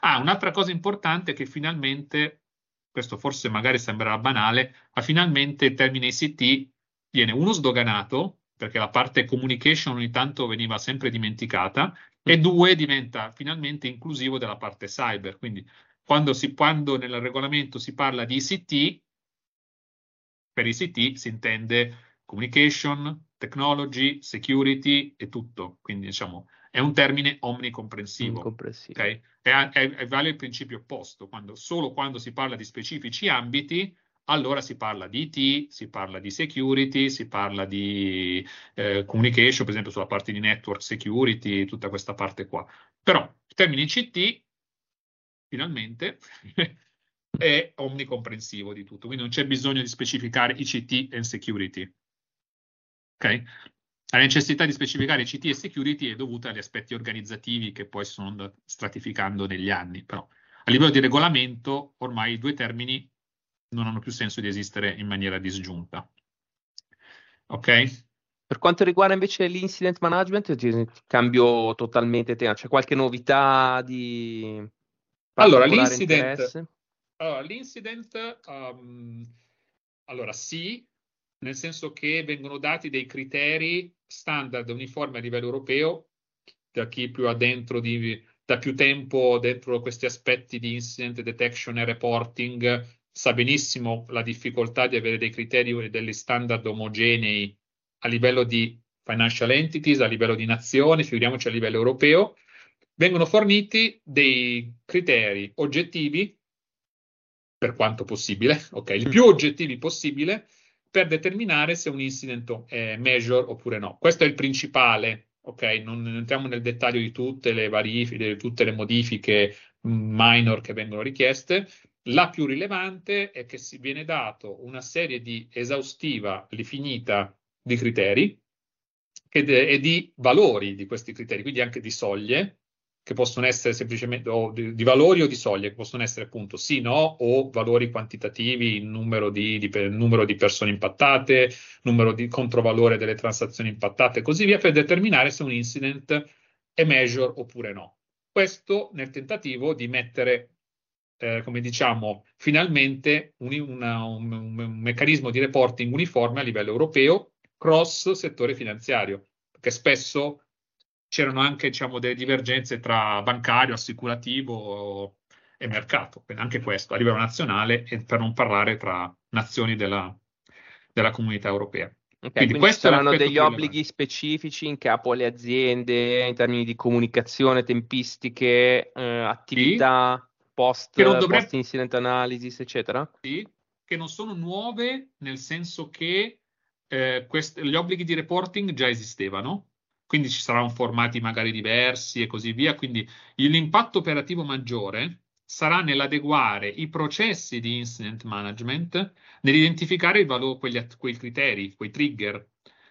Ah, un'altra cosa importante è che finalmente, questo forse magari sembrerà banale, ma finalmente il termine ICT viene uno sdoganato, perché la parte communication ogni tanto veniva sempre dimenticata, e due diventa finalmente inclusivo della parte cyber. Quindi quando, si, quando nel regolamento si parla di ICT, per ICT si intende communication, technology, security e tutto. Quindi diciamo è un termine omnicomprensivo. Okay? E, e, e, vale il principio opposto, quando, solo quando si parla di specifici ambiti, allora si parla di IT, si parla di security, si parla di eh, communication, per esempio sulla parte di network security, tutta questa parte qua. Però il termine ICT, finalmente, è omnicomprensivo di tutto, quindi non c'è bisogno di specificare ICT e security. Okay? La necessità di specificare CT e security è dovuta agli aspetti organizzativi che poi sono stratificando negli anni, però a livello di regolamento ormai i due termini non hanno più senso di esistere in maniera disgiunta. Ok? Per quanto riguarda invece l'incident management, cambio totalmente tema. C'è qualche novità di allora l'incident, allora, l'incident um, allora sì, nel senso che vengono dati dei criteri standard uniformi a livello europeo, da chi più addentro di, da più tempo dentro questi aspetti di incident detection e reporting sa benissimo la difficoltà di avere dei criteri e degli standard omogenei a livello di financial entities, a livello di nazioni, figuriamoci a livello europeo, vengono forniti dei criteri oggettivi per quanto possibile, ok, il più oggettivi possibile per determinare se un incident è major oppure no. Questo è il principale, ok? Non entriamo nel dettaglio di tutte le verifiche, di tutte le modifiche minor che vengono richieste. La più rilevante è che si viene dato una serie di esaustiva, definita di criteri e di valori di questi criteri, quindi anche di soglie, che possono essere semplicemente di, di, valori o di soglie, che possono essere appunto sì, no o valori quantitativi, numero di, di, numero di persone impattate, numero di controvalore delle transazioni impattate e così via, per determinare se un incident è major oppure no. Questo nel tentativo di mettere, eh, come diciamo, finalmente un, una, un, un meccanismo di reporting uniforme a livello europeo cross settore finanziario, perché spesso c'erano anche diciamo, delle divergenze tra bancario, assicurativo e mercato, anche questo a livello nazionale e per non parlare tra nazioni della, della comunità europea. Okay, quindi, quindi saranno degli obblighi specifici in capo alle aziende in termini di comunicazione, tempistiche, eh, attività sì, post, dovrebbe... post incident analysis, eccetera? Sì, che non sono nuove nel senso che eh, quest- gli obblighi di reporting già esistevano, quindi ci saranno formati magari diversi e così via. Quindi l'impatto operativo maggiore sarà nell'adeguare i processi di incident management, nell'identificare valore, quegli, quei criteri, quei trigger,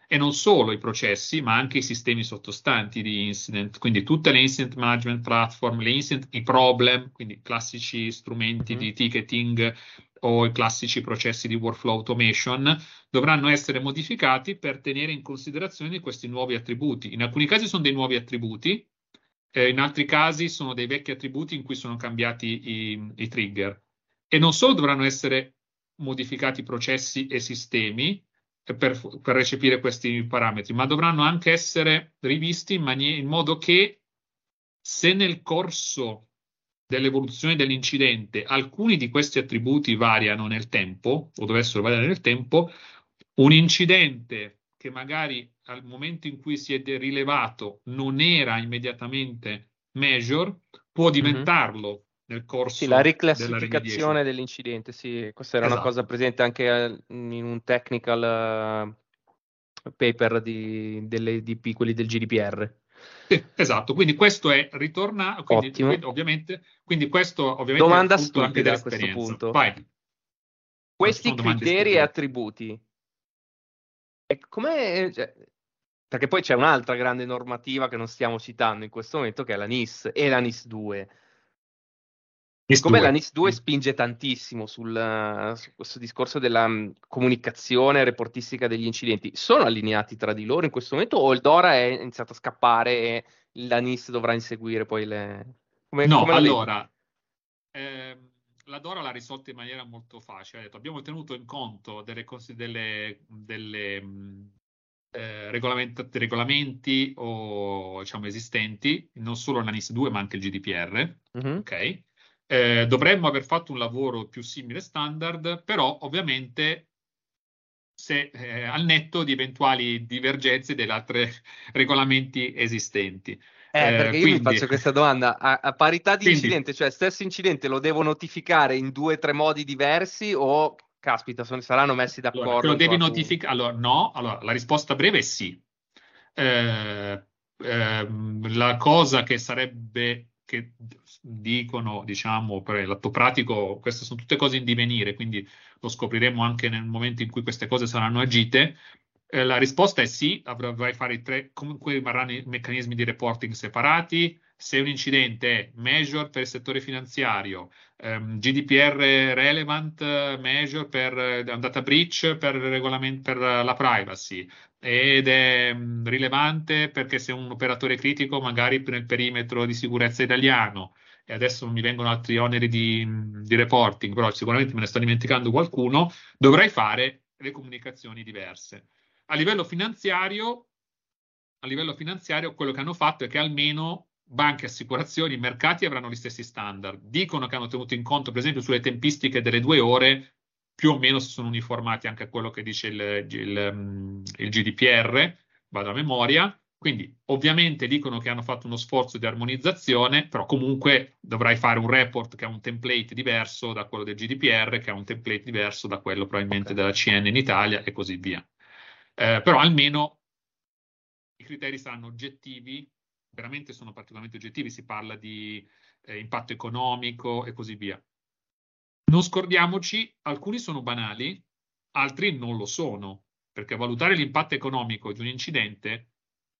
e non solo i processi, ma anche i sistemi sottostanti di incident, quindi tutte le incident management platform, le incident, i problem, quindi classici strumenti mm. di ticketing o i classici processi di workflow automation dovranno essere modificati per tenere in considerazione questi nuovi attributi. In alcuni casi sono dei nuovi attributi, eh, in altri casi sono dei vecchi attributi in cui sono cambiati i, i trigger. E non solo dovranno essere modificati processi e sistemi per, per recepire questi parametri, ma dovranno anche essere rivisti in, mani- in modo che se nel corso dell'evoluzione dell'incidente, alcuni di questi attributi variano nel tempo o dovessero variare nel tempo, un incidente che magari al momento in cui si è rilevato non era immediatamente major, può mhm. diventarlo mm-hmm. nel corso sì, la riclassificazione dell'incidente, sì, questa era esatto. una cosa presente anche in un technical uh, paper di, delle, di quelli del GDPR. Sì, esatto, quindi questo è ritorna, quindi, quindi, ovviamente, quindi questo ovviamente Domanda stupida a questo punto. Vai. Questi criteri e attributi, come, cioè, perché poi c'è un'altra grande normativa che non stiamo citando in questo momento, che è la NIS e la NIS 2. Siccome la NIS 2 spinge tantissimo sul, su questo discorso della um, comunicazione reportistica degli incidenti, sono allineati tra di loro in questo momento o il DORA è iniziato a scappare e la NIS dovrà inseguire poi le... Come, no, come allora, eh, la DORA l'ha risolta in maniera molto facile, ha detto abbiamo tenuto in conto delle, delle, delle eh, regolamenti, o, diciamo, esistenti, non solo la NIS 2 ma anche il GDPR, mm-hmm. ok? Eh, dovremmo aver fatto un lavoro più simile standard, però ovviamente se, eh, al netto di eventuali divergenze degli altri regolamenti esistenti. Eh, perché io quindi... mi faccio questa domanda, a, a parità di quindi... incidente, cioè stesso incidente lo devo notificare in due o tre modi diversi o, caspita, sono, saranno messi d'accordo? Allora, lo devi notificare, allora no, allora, la risposta breve è sì. Eh, eh, la cosa che sarebbe che dicono, diciamo, per l'atto pratico, queste sono tutte cose in divenire, quindi lo scopriremo anche nel momento in cui queste cose saranno agite. Eh, la risposta è sì, avrai fare tre, comunque rimarranno meccanismi di reporting separati. Se un incidente è measure per il settore finanziario, ehm, GDPR relevant measure per eh, data breach per, per la privacy, ed è mh, rilevante perché se un operatore critico magari nel perimetro di sicurezza italiano e adesso mi vengono altri oneri di, di, reporting, però sicuramente me ne sto dimenticando qualcuno, dovrai fare le comunicazioni diverse. A livello finanziario, a livello finanziario quello che hanno fatto è che almeno banche, assicurazioni, mercati avranno gli stessi standard. Dicono che hanno tenuto in conto, per esempio, sulle tempistiche delle due ore, più o meno si sono uniformati anche a quello che dice il, il, il GDPR, vado a memoria. Quindi ovviamente dicono che hanno fatto uno sforzo di armonizzazione, però comunque dovrai fare un report che ha un template diverso da quello del GDPR, che ha un template diverso da quello probabilmente okay. della CN in Italia e così via. Eh, però almeno i criteri saranno oggettivi, veramente sono particolarmente oggettivi, si parla di eh, impatto economico e così via. Non scordiamoci, alcuni sono banali, altri non lo sono, perché valutare l'impatto economico di un incidente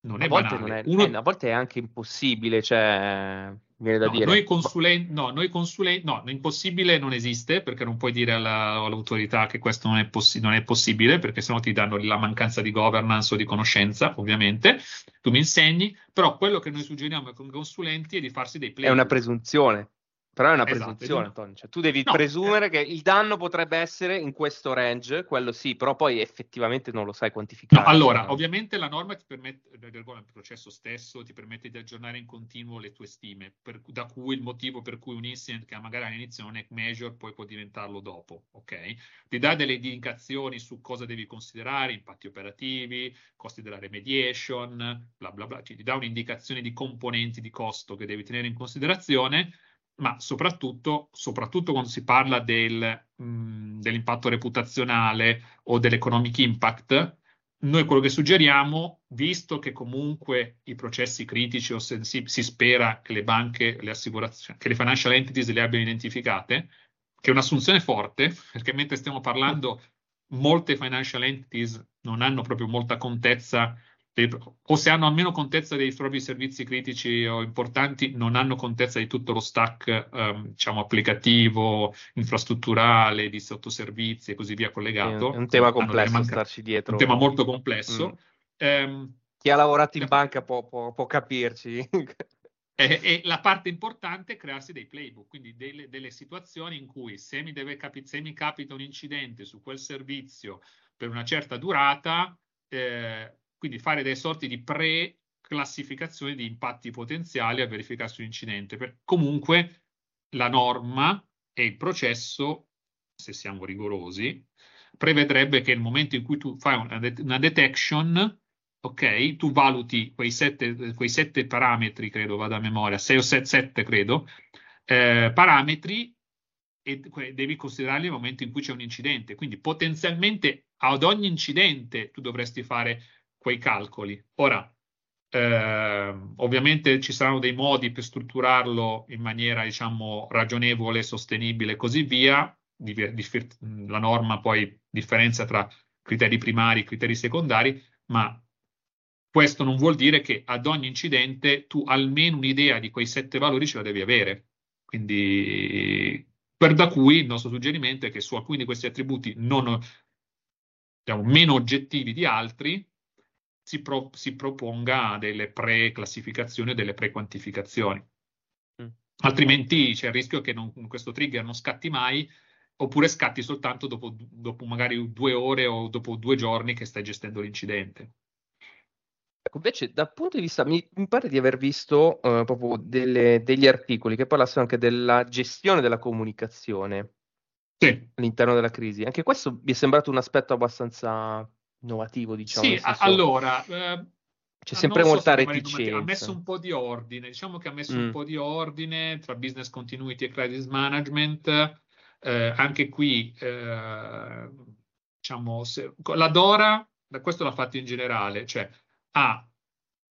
non è banale. Non è, Uno... eh, a volte è anche impossibile, cioè, viene da no, dire. Noi consulenti, no, noi consulenti, no, impossibile non esiste, perché non puoi dire alla, all'autorità che questo non è, possi- non è, possibile, perché sennò ti danno la mancanza di governance o di conoscenza, ovviamente. Tu mi insegni, però quello che noi suggeriamo ai consulenti è di farsi dei play. È una presunzione. Però è una esatto, presunzione, Antonio. Cioè, tu devi no, presumere eh. che il danno potrebbe essere in questo range, quello sì, però poi effettivamente non lo sai quantificare. No, allora, no. ovviamente la norma ti permette, il processo stesso ti permette di aggiornare in continuo le tue stime, per, da cui il motivo per cui un incident che magari all'inizio non è measure poi può diventarlo dopo, ok? Ti dà delle indicazioni su cosa devi considerare, impatti operativi, costi della remediation, bla bla bla, ti dà un'indicazione di componenti di costo che devi tenere in considerazione ma soprattutto, soprattutto quando si parla del, mh, dell'impatto reputazionale o dell'economic impact, noi quello che suggeriamo, visto che comunque i processi critici o se si, si spera che le banche, le assicurazioni, che le financial entities le abbiano identificate, che è un'assunzione forte, perché mentre stiamo parlando molte financial entities non hanno proprio molta contezza o se hanno almeno contezza dei propri servizi critici o importanti, non hanno contezza di tutto lo stack um, diciamo, applicativo, infrastrutturale, di sottoservizi e così via collegato. È un tema complesso manca- starci dietro. Un tema molto complesso. Mm. Um, Chi ha lavorato in banca può, può, può capirci. E, e, la parte importante è crearsi dei playbook, quindi delle, delle situazioni in cui se mi, capi- se mi, capita un incidente su quel servizio per una certa durata, eh, quindi fare delle sorti di pre-classificazione di impatti potenziali a verificarsi un incidente. Per, comunque la norma e il processo, se siamo rigorosi, prevedrebbe che nel momento in cui tu fai una, una detection, ok, tu valuti quei sette, quei sette, parametri, credo vada a memoria, sei o sette, sette credo, eh, parametri e devi considerarli nel momento in cui c'è un incidente. Quindi potenzialmente ad ogni incidente tu dovresti fare quei calcoli. Ora, Eh, ovviamente ci saranno dei modi per strutturarlo in maniera, diciamo, ragionevole, sostenibile e così via. La norma poi differenzia tra criteri primari e criteri secondari, ma questo non vuol dire che ad ogni incidente tu almeno un'idea di quei sette valori ce la devi avere. Quindi, per da cui il nostro suggerimento è che su alcuni di questi attributi non, diciamo, meno oggettivi di altri, si, pro, si proponga delle pre-classificazioni, delle pre-quantificazioni. Mm. Altrimenti c'è il rischio che non, questo trigger non scatti mai, oppure scatti soltanto dopo, dopo magari due ore o dopo due giorni che stai gestendo l'incidente. Ecco, invece, dal punto di vista, mi, mi pare di aver visto uh, proprio delle, degli articoli che parlassero anche della gestione della comunicazione sì. all'interno della crisi. Anche questo mi è sembrato un aspetto abbastanza innovativo, diciamo. Sì, senso... allora. Eh, c'è sempre molta reticenza. Ha messo un po' di ordine, diciamo che ha messo mm. un po' di ordine tra business continuity e crisis management. Eh, anche qui, eh, diciamo, se, la Dora, questo l'ha fatto in generale, cioè ha,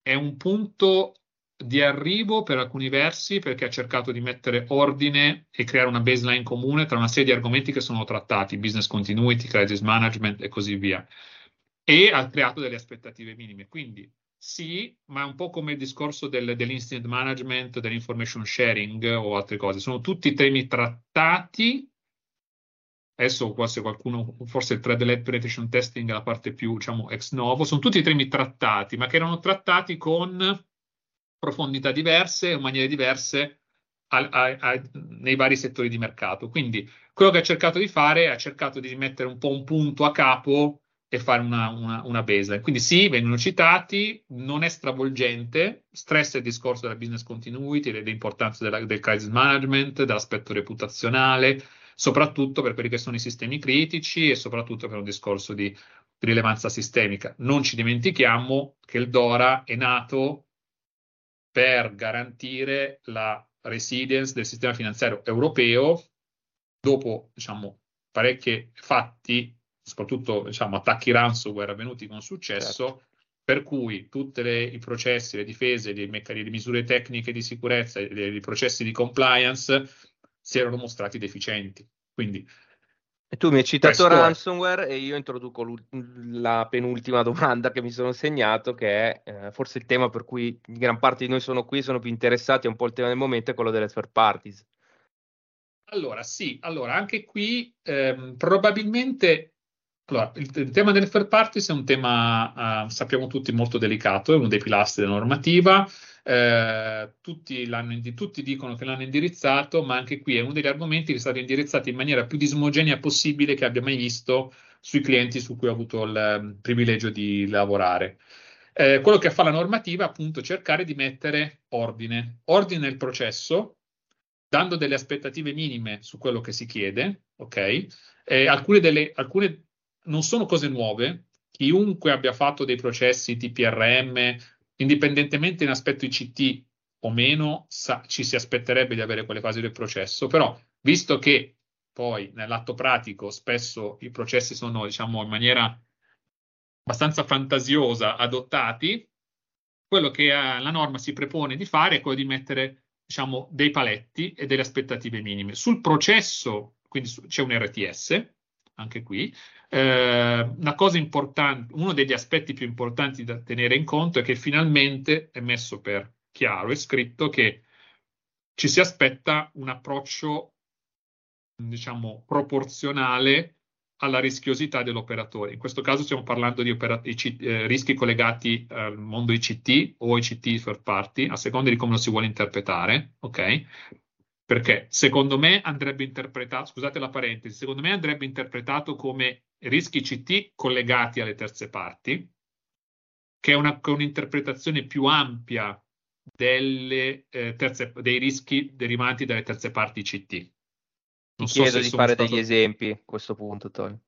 è un punto di arrivo per alcuni versi perché ha cercato di mettere ordine e creare una baseline comune tra una serie di argomenti che sono trattati, business continuity, crisis management e così via, e ha creato delle aspettative minime. Quindi sì, ma è un po' come il discorso del, dell'incident management, dell'information sharing o altre cose. Sono tutti temi trattati adesso forse qualcuno, forse il thread led penetration testing è la parte più, diciamo, ex novo, sono tutti temi trattati, ma che erano trattati con profondità diverse o maniere diverse a, a, a, nei vari settori di mercato. Quindi quello che ha cercato di fare è cercato di mettere un po' un punto a capo e fare una, una, una baseline. Quindi sì, vengono citati, non è stravolgente, stress il discorso della business continuity, dell'importanza della, del crisis management, dell'aspetto reputazionale, soprattutto per quelli che sono i sistemi critici e soprattutto per un discorso di rilevanza sistemica. Non ci dimentichiamo che il DORA è nato per garantire la resilience del sistema finanziario europeo dopo diciamo, parecchi fatti, soprattutto diciamo, attacchi ransomware avvenuti con successo, certo. per cui tutti i processi, le difese, le, le misure tecniche di sicurezza, i processi di compliance si erano mostrati deficienti. Quindi, e tu mi hai citato ransomware e io introduco la penultima domanda che mi sono segnato, che è eh, forse il tema per cui gran parte di noi sono qui, sono più interessati, è un po' il tema del momento, è quello delle third parties. Allora, sì, allora anche qui ehm, probabilmente allora, il, il, tema delle third parties è un tema, uh, sappiamo tutti, molto delicato, è uno dei pilastri della normativa. Eh, tutti, tutti, dicono che l'hanno indirizzato, ma anche qui è uno degli argomenti che è stato indirizzato in maniera più disomogenea possibile che abbia mai visto sui clienti su cui ho avuto il um, privilegio di lavorare. Eh, quello che fa la normativa è appunto cercare di mettere ordine, ordine nel processo, dando delle aspettative minime su quello che si chiede, ok? Eh, alcune, delle, alcune non sono cose nuove, chiunque abbia fatto dei processi TPRM indipendentemente in aspetto ICT o meno, sa, ci si aspetterebbe di avere quelle fasi del processo, però visto che poi nell'atto pratico spesso i processi sono, diciamo, in maniera abbastanza fantasiosa adottati, quello che eh, la norma si propone di fare è quello di mettere, diciamo, dei paletti e delle aspettative minime. Sul processo, quindi su, c'è un RTS, anche qui, eh, una cosa importante, uno degli aspetti più importanti da tenere in conto è che finalmente è messo per chiaro, è scritto che ci si aspetta un approccio, diciamo, proporzionale alla rischiosità dell'operatore. In questo caso stiamo parlando di opera- eh, rischi collegati al mondo ICT o ICT third party, a seconda di come lo si vuole interpretare, ok? Perché secondo me andrebbe interpretato, scusate la parentesi, secondo me andrebbe interpretato come rischi CT collegati alle terze parti, che è una, un'interpretazione più ampia delle, eh, terze, dei rischi derivanti dalle terze parti CT. Non Ti so chiedo di fare stato... degli esempi a questo punto, Tony.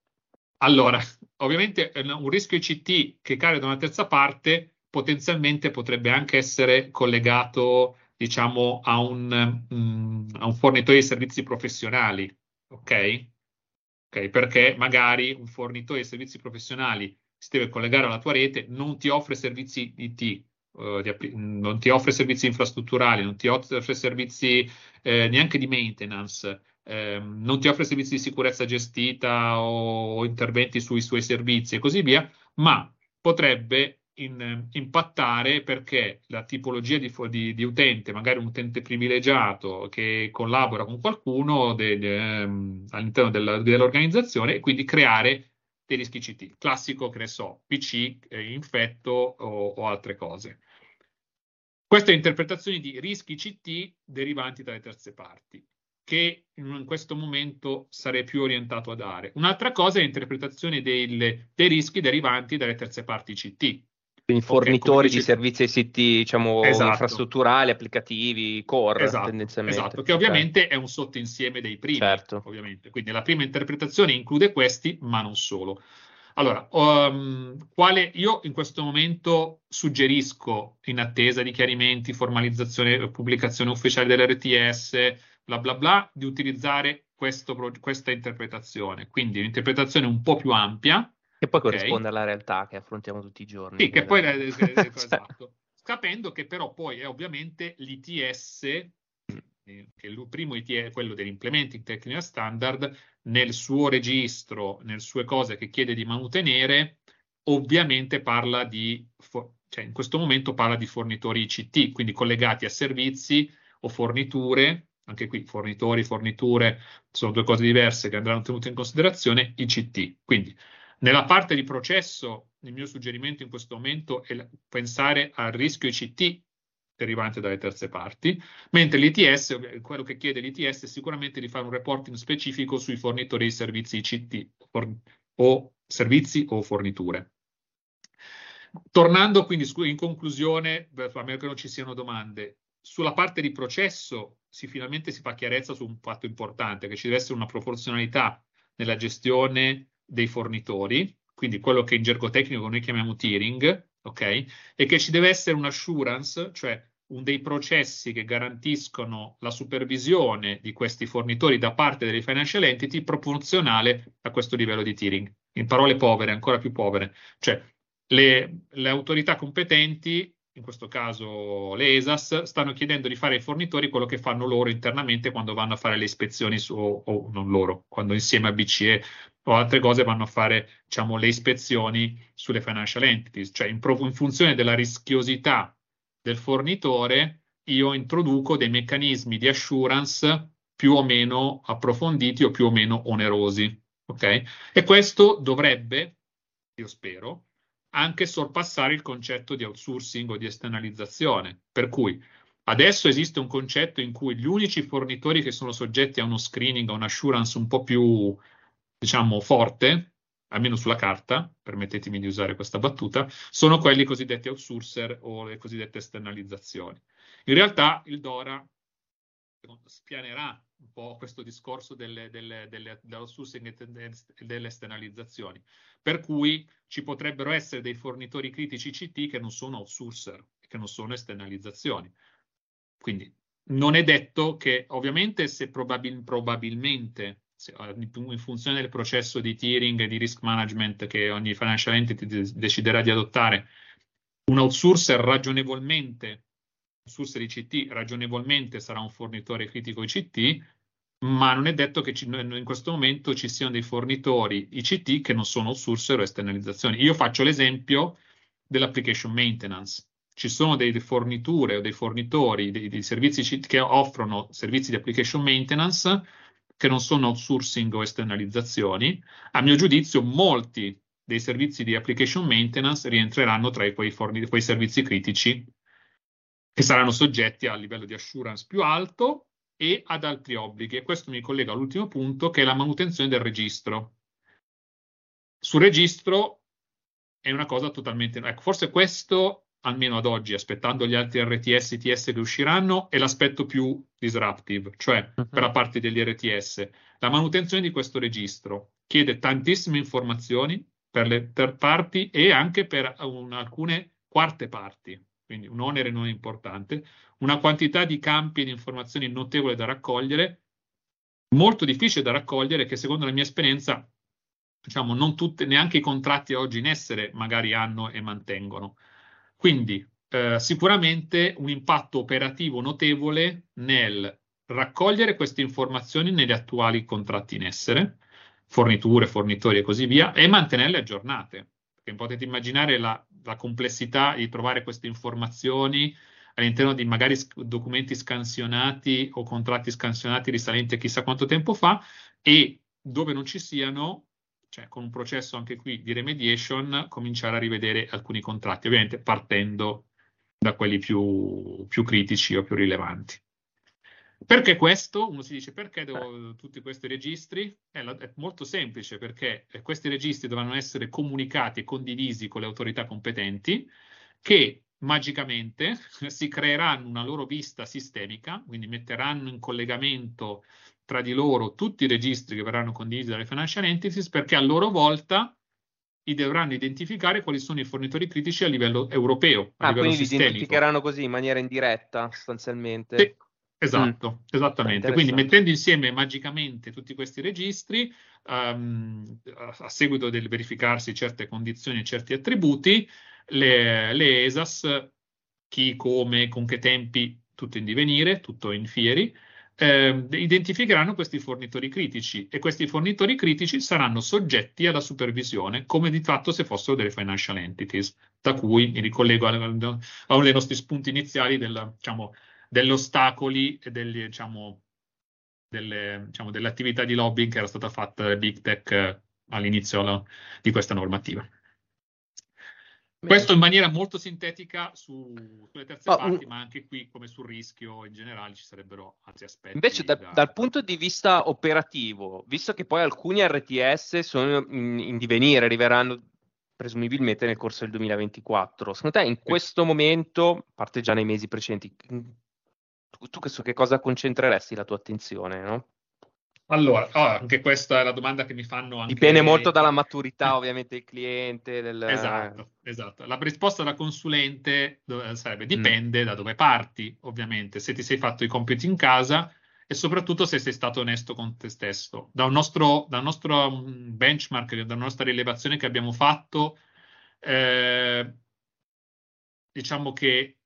Allora, ovviamente un rischio ICT che cade da una terza parte potenzialmente potrebbe anche essere collegato, diciamo, a un, um, a un fornitore di servizi professionali, ok? Okay? perché magari un fornitore di servizi professionali si deve collegare alla tua rete, non ti offre servizi IT, uh, di, non ti offre servizi infrastrutturali, non ti offre servizi eh, neanche di maintenance, eh, non ti offre servizi di sicurezza gestita o, o interventi sui suoi servizi e così via, ma potrebbe in, impattare perché la tipologia di, di, di, utente, magari un utente privilegiato che collabora con qualcuno de, de, ehm, all'interno della, dell'organizzazione e quindi creare dei rischi CT. Classico, che ne so, PC, eh, infetto o, o altre cose. Queste interpretazioni di rischi CT derivanti dalle terze parti che in questo momento sarei più orientato a dare. Un'altra cosa è l'interpretazione dei rischi derivanti dalle terze parti CT, quindi fornitori okay, di servizi ICT, diciamo, esatto. infrastrutturali, applicativi, core, esatto, tendenzialmente. Esatto, che ovviamente okay. è un sottoinsieme dei primi, certo. ovviamente. Quindi la prima interpretazione include questi, ma non solo. Allora, um, quale io in questo momento suggerisco, in attesa di chiarimenti, formalizzazione, pubblicazione ufficiale dell'RTS, bla bla bla, di utilizzare questo, questa interpretazione. Quindi un'interpretazione un po' più ampia, che poi okay. corrisponde alla realtà che affrontiamo tutti i giorni. Sì, che poi è, cioè esatto. Capendo che però poi è ovviamente l'ITS, eh, che il primo ITS è quello dell'Implementing Technical Standard, nel suo registro, nelle sue cose che chiede di mantenere, ovviamente parla di, cioè in questo momento parla di fornitori ICT, quindi collegati a servizi o forniture, anche qui fornitori, forniture sono due cose diverse che andranno tenute in considerazione, ICT. Quindi nella parte di processo, il mio suggerimento in questo momento è pensare al rischio ICT derivante dalle terze parti, mentre l'ITS, quello che chiede l'ITS è sicuramente di fare un reporting specifico sui fornitori di servizi ICT o servizi o forniture. Tornando quindi in conclusione, a meno che non ci siano domande, sulla parte di processo si finalmente si fa chiarezza su un fatto importante, che ci deve essere una proporzionalità nella gestione dei fornitori, quindi quello che in gergo tecnico noi chiamiamo tiering, ok? E che ci deve essere un'assurance, cioè un dei processi che garantiscono la supervisione di questi fornitori da parte delle financial entity proporzionale a questo livello di tiering. In parole povere, ancora più povere, cioè le, le autorità competenti in questo caso le ESAS, stanno chiedendo di fare ai fornitori quello che fanno loro internamente quando vanno a fare le ispezioni, su, o non loro, quando insieme a BCE o altre cose vanno a fare diciamo, le ispezioni sulle financial entities, cioè in, in funzione della rischiosità del fornitore io introduco dei meccanismi di assurance più o meno approfonditi o più o meno onerosi. Okay? E questo dovrebbe, io spero, anche sorpassare il concetto di outsourcing o di esternalizzazione. Per cui adesso esiste un concetto in cui gli unici fornitori che sono soggetti a uno screening, a un'assurance un po' più, diciamo, forte, almeno sulla carta, permettetemi di usare questa battuta, sono quelli cosiddetti outsourcer o le cosiddette esternalizzazioni. In realtà il DORA spianerà un po' questo discorso delle, delle, delle, e delle esternalizzazioni, per cui ci potrebbero essere dei fornitori critici CT che non sono outsourcer, che non sono esternalizzazioni. Quindi non è detto che ovviamente se probabil, probabilmente se, in funzione del processo di tiering e di risk management che ogni financial entity deciderà di adottare, un outsourcer ragionevolmente Susser ICT ragionevolmente sarà un fornitore critico ICT, ma non è detto che ci, in questo momento ci siano dei fornitori ICT che non sono outsourcer o esternalizzazioni. Io faccio l'esempio dell'application maintenance. Ci sono delle forniture o dei fornitori di, di servizi ICT che offrono servizi di application maintenance che non sono outsourcing o esternalizzazioni. A mio giudizio, molti dei servizi di application maintenance rientreranno tra quei, forni, quei servizi critici che saranno soggetti a livello di assurance più alto e ad altri obblighi. E questo mi collega all'ultimo punto, che è la manutenzione del registro. Sul registro è una cosa totalmente... Ecco, forse questo, almeno ad oggi, aspettando gli altri RTS, ITS che usciranno, è l'aspetto più disruptive, cioè uh-huh. per la parte degli RTS. La manutenzione di questo registro chiede tantissime informazioni per le third party e anche per un, alcune quarte parti quindi un onere non importante, una quantità di campi e di informazioni notevole da raccogliere, molto difficile da raccogliere, che secondo la mia esperienza, diciamo, non tutte, neanche i contratti oggi in essere magari hanno e mantengono. Quindi eh, sicuramente un impatto operativo notevole nel raccogliere queste informazioni negli attuali contratti in essere, forniture, fornitori e così via, e mantenerle aggiornate. Perché potete immaginare la, la complessità di trovare queste informazioni all'interno di magari documenti scansionati o contratti scansionati risalenti a chissà quanto tempo fa e dove non ci siano, cioè con un processo anche qui di remediation, cominciare a rivedere alcuni contratti, ovviamente partendo da quelli più, più critici o più rilevanti. Perché questo? Uno si dice perché devo tutti questi registri? È, la, è, molto semplice perché questi registri dovranno essere comunicati e condivisi con le autorità competenti che magicamente si creeranno una loro vista sistemica, quindi metteranno in collegamento tra di loro tutti i registri che verranno condivisi dalle financial entities perché a loro volta dovranno identificare quali sono i fornitori critici a livello europeo. A ah, livello quindi sistemico. li identificheranno così in maniera indiretta sostanzialmente. Sì, esatto, mm. esattamente. Quindi mettendo insieme magicamente tutti questi registri, um, a seguito del verificarsi certe condizioni e certi attributi, le, le ESAS, chi, come, con che tempi, tutto in divenire, tutto in fieri, eh, identificheranno questi fornitori critici e questi fornitori critici saranno soggetti alla supervisione come di fatto se fossero delle financial entities, da cui mi ricollego a, a uno dei nostri spunti iniziali del, diciamo, degli ostacoli e degli, diciamo, delle, diciamo, dell'attività di lobbying che era stata fatta da Big Tech eh, all'inizio di questa normativa. Questo in maniera molto sintetica su, sulle terze oh, parti, un... ma anche qui, come sul rischio in generale, ci sarebbero altri aspetti. Invece, da, da... dal punto di vista operativo, visto che poi alcuni RTS sono in, in divenire, arriveranno presumibilmente nel corso del 2024, secondo te in questo momento, a parte già nei mesi precedenti, tu, tu su che cosa concentreresti la tua attenzione, no? Allora, oh, anche questa è la domanda che mi fanno anche... Dipende molto dalla maturità ovviamente del cliente. Del... Esatto, esatto. La risposta da consulente sarebbe dipende mm. da dove parti, ovviamente, se ti sei fatto i compiti in casa e soprattutto se sei stato onesto con te stesso. Da un nostro, da nostro mm, benchmark, da una nostra rilevazione che abbiamo fatto, eh, diciamo che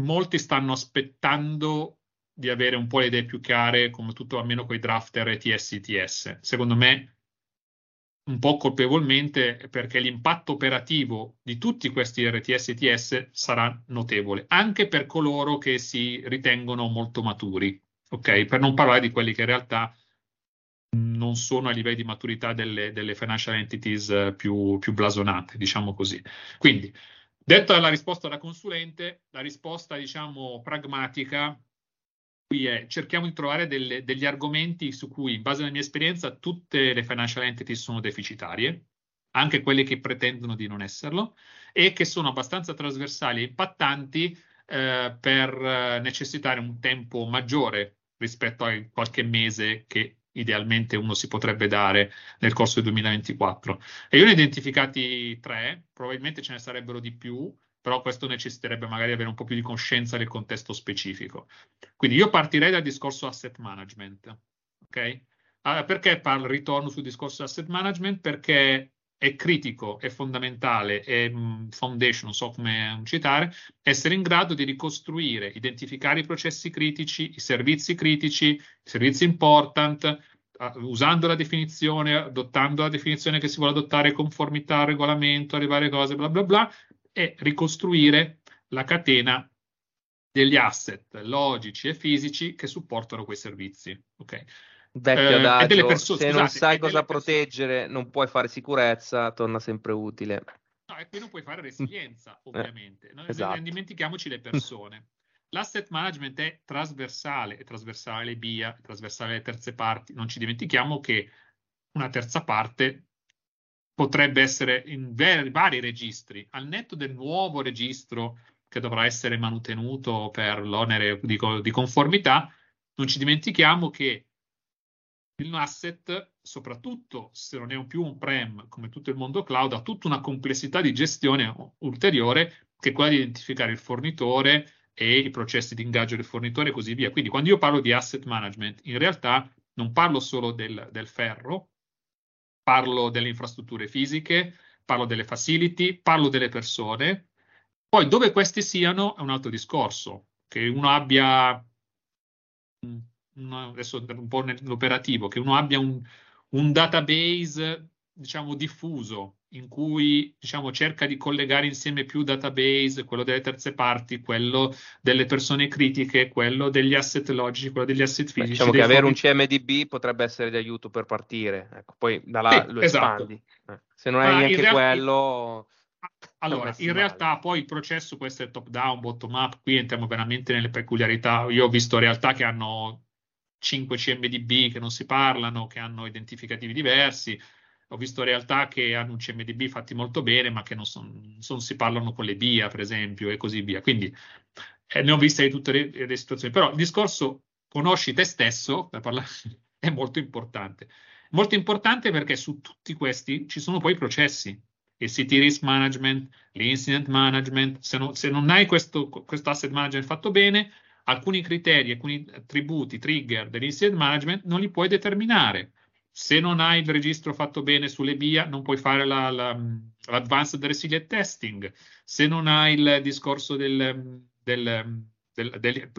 molti stanno aspettando di avere un po' le idee più chiare, come tutto almeno con i draft RTS ITS. Secondo me, un po' colpevolmente, perché l'impatto operativo di tutti questi RTS ITS sarà notevole, anche per coloro che si ritengono molto maturi, ok? Per non parlare di quelli che in realtà non sono a livelli di maturità delle, delle financial entities più, più blasonate, diciamo così. Quindi, detta la risposta da consulente, la risposta, diciamo, pragmatica qui è cerchiamo di trovare delle, degli argomenti su cui, in base alla mia esperienza, tutte le financial entity sono deficitarie, anche quelle che pretendono di non esserlo, e che sono abbastanza trasversali e impattanti eh, per eh, necessitare un tempo maggiore rispetto a qualche mese che idealmente uno si potrebbe dare nel corso del 2024. E io ne ho identificati tre, probabilmente ce ne sarebbero di più, però questo necessiterebbe magari avere un po' più di coscienza del contesto specifico. Quindi io partirei dal discorso asset management. Ok? Allora, perché parlo, ritorno sul discorso asset management? Perché è critico, è fondamentale, è mh, foundation, non so come citare, essere in grado di ricostruire, identificare i processi critici, i servizi critici, i servizi important, usando la definizione, adottando la definizione che si vuole adottare, conformità, regolamento, arrivare a cose, bla bla bla, e ricostruire la catena degli asset logici e fisici che supportano quei servizi. Okay. Vecchio eh, adagio, persone, se scusate, non sai cosa proteggere, non puoi fare sicurezza, torna sempre utile. No, e qui non puoi fare resilienza, eh, ovviamente. Eh, non, esatto. dimentichiamoci le persone. L'asset management è trasversale, è trasversale alle BIA, è trasversale alle terze parti. Non ci dimentichiamo che una terza parte potrebbe essere in vari registri, al netto del nuovo registro che dovrà essere manutenuto per l'onere di, di conformità, non ci dimentichiamo che il asset, soprattutto se non è più un prem come tutto il mondo cloud, ha tutta una complessità di gestione ulteriore che è quella di identificare il fornitore e i processi di ingaggio del fornitore e così via. Quindi quando io parlo di asset management, in realtà non parlo solo del, del ferro, parlo delle infrastrutture fisiche, parlo delle facility, parlo delle persone Poi dove questi siano è un altro discorso, che uno abbia, adesso un po' nell'operativo, che uno abbia un, un database diciamo diffuso in cui diciamo, cerca di collegare insieme più database, quello delle terze parti, quello delle persone critiche, quello degli asset logici, quello degli asset fisici. Beh, diciamo che avere un CMDB potrebbe essere di aiuto per partire, ecco, poi da là sì, lo esatto. espandi. Eh, se non hai neanche realtà, quello... Allora, in realtà poi il processo, questo è top down, bottom up, qui entriamo veramente nelle peculiarità. Io ho visto realtà che hanno 5 CMDB che non si parlano, che hanno identificativi diversi, ho visto realtà che hanno un CMDB fatti molto bene, ma che non, son, non si parlano con le BIA, per esempio, e così via. Quindi eh, ne ho viste di tutte le, le, situazioni. Però il discorso conosci te stesso, per parlare, è molto importante. Molto importante perché su tutti questi ci sono poi processi. Il CT risk management, l'incident management, se, no, se non hai questo, questo asset management fatto bene, alcuni criteri, alcuni attributi, trigger dell'incident management non li puoi determinare se non hai il registro fatto bene sulle BIA, non puoi fare la, la, l'advanced resilient testing. Se non hai il discorso del, del, del,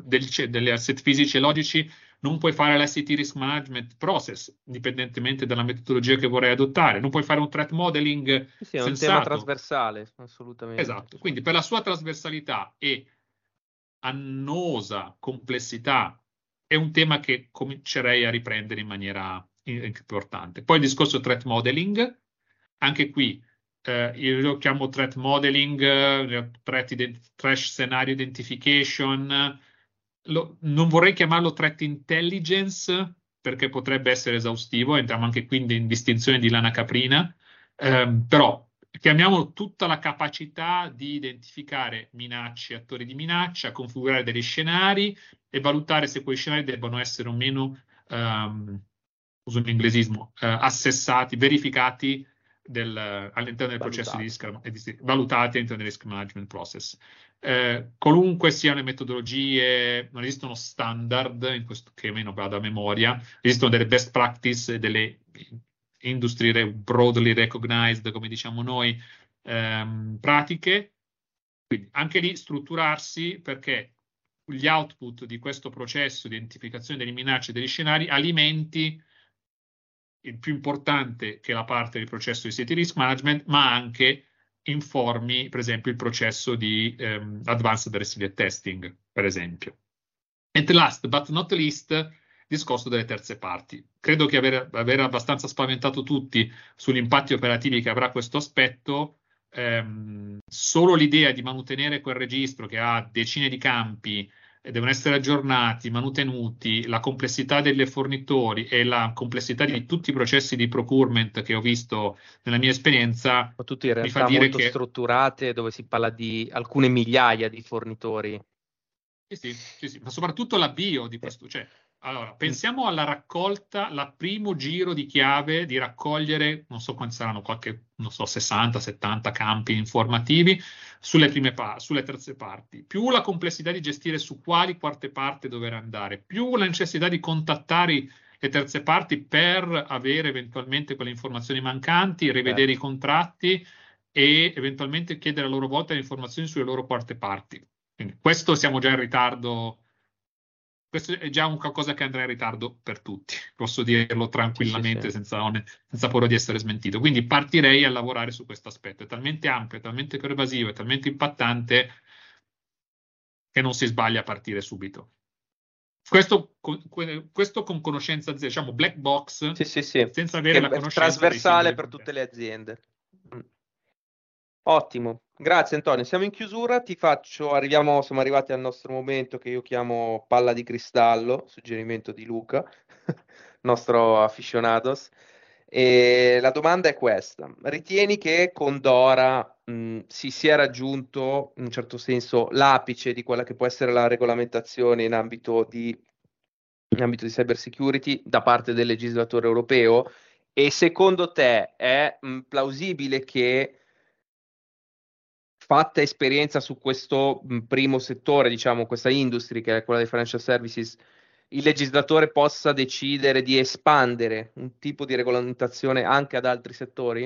degli asset fisici e logici, non puoi fare l'ST risk management process, indipendentemente dalla metodologia che vorrei adottare. Non puoi fare un threat modeling sì, è un tema trasversale, assolutamente. Esatto, quindi per la sua trasversalità e annosa complessità è un tema che comincerei a riprendere in maniera importante. Poi il discorso threat modeling, anche qui eh, io lo chiamo threat modeling, eh, threat, ident- trash scenario identification, lo, non vorrei chiamarlo threat intelligence perché potrebbe essere esaustivo, entriamo anche quindi in distinzione di lana caprina, eh, però chiamiamo tutta la capacità di identificare minacce, attori di minaccia, configurare degli scenari e valutare se quei scenari debbano essere o meno um, uso l'inglesismo, eh, assessati, verificati del, all'interno del valutati. processo di risk, valutati all'interno del risk management process. Eh, qualunque siano le metodologie, non esistono standard, in questo che meno vado a memoria, esistono delle best practice, delle industry broadly recognized, come diciamo noi, ehm, pratiche. Quindi anche lì strutturarsi perché gli output di questo processo di identificazione delle minacce e degli scenari alimenti il più importante che la parte del processo di safety risk management, ma anche informi, per esempio, il processo di um, advanced resilient testing, per esempio. And last but not least, discorso delle terze parti. Credo che aver, aver abbastanza spaventato tutti sugli impatti operativi che avrà questo aspetto, ehm, solo l'idea di mantenere quel registro che ha decine di campi devono essere aggiornati, manutenuti, la complessità dei fornitori e la complessità di tutti i processi di procurement che ho visto nella mia esperienza. Ma tutte in realtà molto che... strutturate dove si parla di alcune migliaia di fornitori. Sì, sì, sì, sì. ma soprattutto la bio di questo, cioè allora, pensiamo alla raccolta, al primo giro di chiave di raccogliere, non so quanti saranno, qualche, non so, 60, 70 campi informativi sulle, prime pa- sulle terze parti, più la complessità di gestire su quali quarte parte dover andare, più la necessità di contattare le terze parti per avere eventualmente quelle informazioni mancanti, rivedere certo. i contratti e eventualmente chiedere a loro volta le informazioni sulle loro quarte parti. Quindi questo siamo già in ritardo questo è già un qualcosa che andrà in ritardo per tutti, posso dirlo tranquillamente sì, sì, sì. Senza, senza, paura di essere smentito. Quindi partirei a lavorare su questo aspetto, è talmente ampio, è talmente pervasivo, è talmente impattante che non si sbaglia a partire subito. Questo, questo con conoscenza, diciamo black box, senza avere che la conoscenza. Trasversale per tutte le aziende. Ottimo, grazie Antonio. Siamo in chiusura, ti faccio, arriviamo, siamo arrivati al nostro momento che io chiamo palla di cristallo, suggerimento di Luca, nostro aficionados. E la domanda è questa: ritieni che con Dora mh, si sia raggiunto in un certo senso l'apice di quella che può essere la regolamentazione in ambito di, in ambito di cyber security da parte del legislatore europeo? E secondo te è mh, plausibile che fatta esperienza su questo primo settore, diciamo, questa industria che è quella dei financial services, il legislatore possa decidere di espandere un tipo di regolamentazione anche ad altri settori?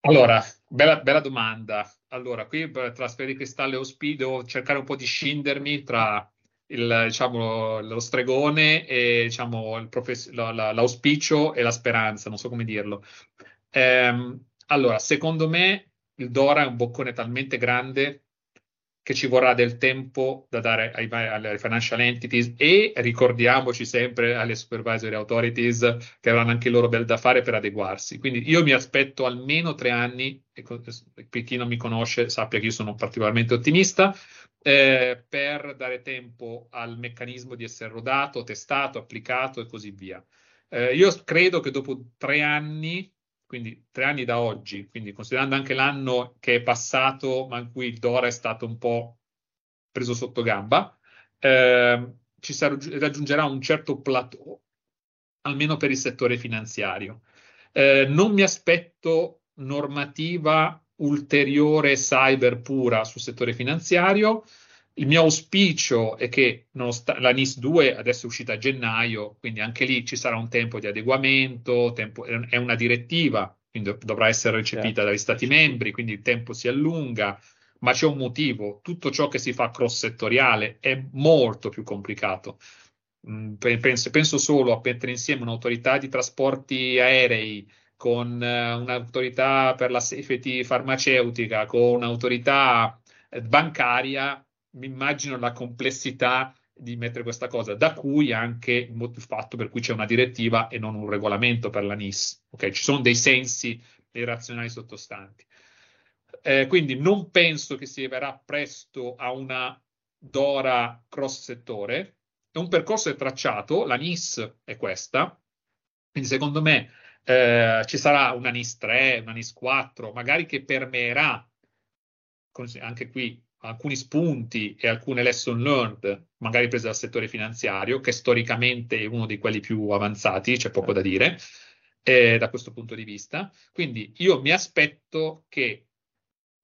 Allora, bella, bella domanda. Allora, qui tra Sfera di Cristallo e Ospi devo cercare un po' di scindermi tra il, diciamo, lo stregone e diciamo, profes- la, la, l'auspicio e la speranza, non so come dirlo. Ehm, allora, secondo me il Dora è un boccone talmente grande che ci vorrà del tempo da dare ai, alle financial entities e ricordiamoci sempre alle supervisory authorities che avranno anche loro bel da fare per adeguarsi. Quindi io mi aspetto almeno tre anni, e per chi non mi conosce sappia che io sono particolarmente ottimista, eh, per dare tempo al meccanismo di essere rodato, testato, applicato e così via. Eh, io credo che dopo tre anni quindi tre anni da oggi, quindi considerando anche l'anno che è passato, ma in cui il Dora è stato un po' preso sotto gamba, eh, ci raggiungerà un certo plateau, almeno per il settore finanziario. Eh, non mi aspetto normativa ulteriore cyber pura sul settore finanziario, il mio auspicio è che sta, la NIS 2 adesso è uscita a gennaio, quindi anche lì ci sarà un tempo di adeguamento, tempo, è una direttiva, quindi dovrà essere recepita certo. dagli Stati membri, quindi il tempo si allunga, ma c'è un motivo, tutto ciò che si fa cross settoriale è molto più complicato. Mm, penso, penso solo a mettere insieme un'autorità di trasporti aerei con eh, un'autorità per la safety farmaceutica, con un'autorità eh, bancaria, mi immagino la complessità di mettere questa cosa, da cui anche il fatto per cui c'è una direttiva e non un regolamento per la NIS. Okay? Ci sono dei sensi dei razionali sottostanti. Eh, quindi non penso che si arriverà presto a una DORA cross settore. Un percorso è tracciato, la NIS è questa, quindi secondo me eh, ci sarà una NIS 3, una NIS 4, magari che permeerà anche qui alcuni spunti e alcune lesson learned, magari prese dal settore finanziario, che storicamente è uno di quelli più avanzati, c'è poco da dire eh, da questo punto di vista. Quindi io mi aspetto che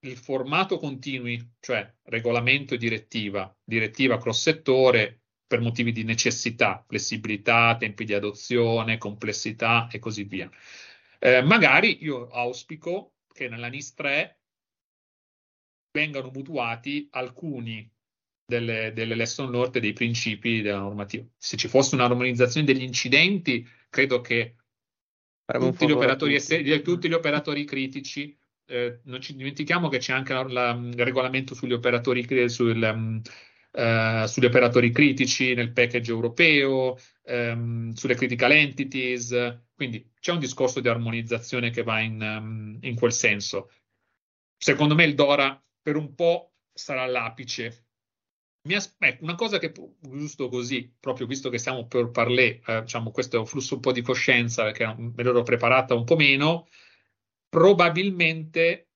il formato continui, cioè regolamento e direttiva, direttiva cross settore per motivi di necessità, flessibilità, tempi di adozione, complessità e così via. Eh, magari io auspico che nella NIS 3 vengano mutuati alcuni delle, delle lesson learned dei principi della normativa. Se ci fosse un'armonizzazione degli incidenti, credo che tutti gli, operatori, tutti. tutti gli operatori critici eh, non ci dimentichiamo che c'è anche la, la, il regolamento sugli operatori, sul, um, uh, sugli operatori critici nel package europeo, um, sulle critical entities, quindi c'è un discorso di armonizzazione che va in, um, in quel senso. Secondo me il DORA per un po' sarà l'apice. Mi aspetto una cosa che, giusto così, proprio visto che stiamo per parlare, eh, diciamo, questo è un flusso un po' di coscienza, perché me l'ero preparata un po' meno, probabilmente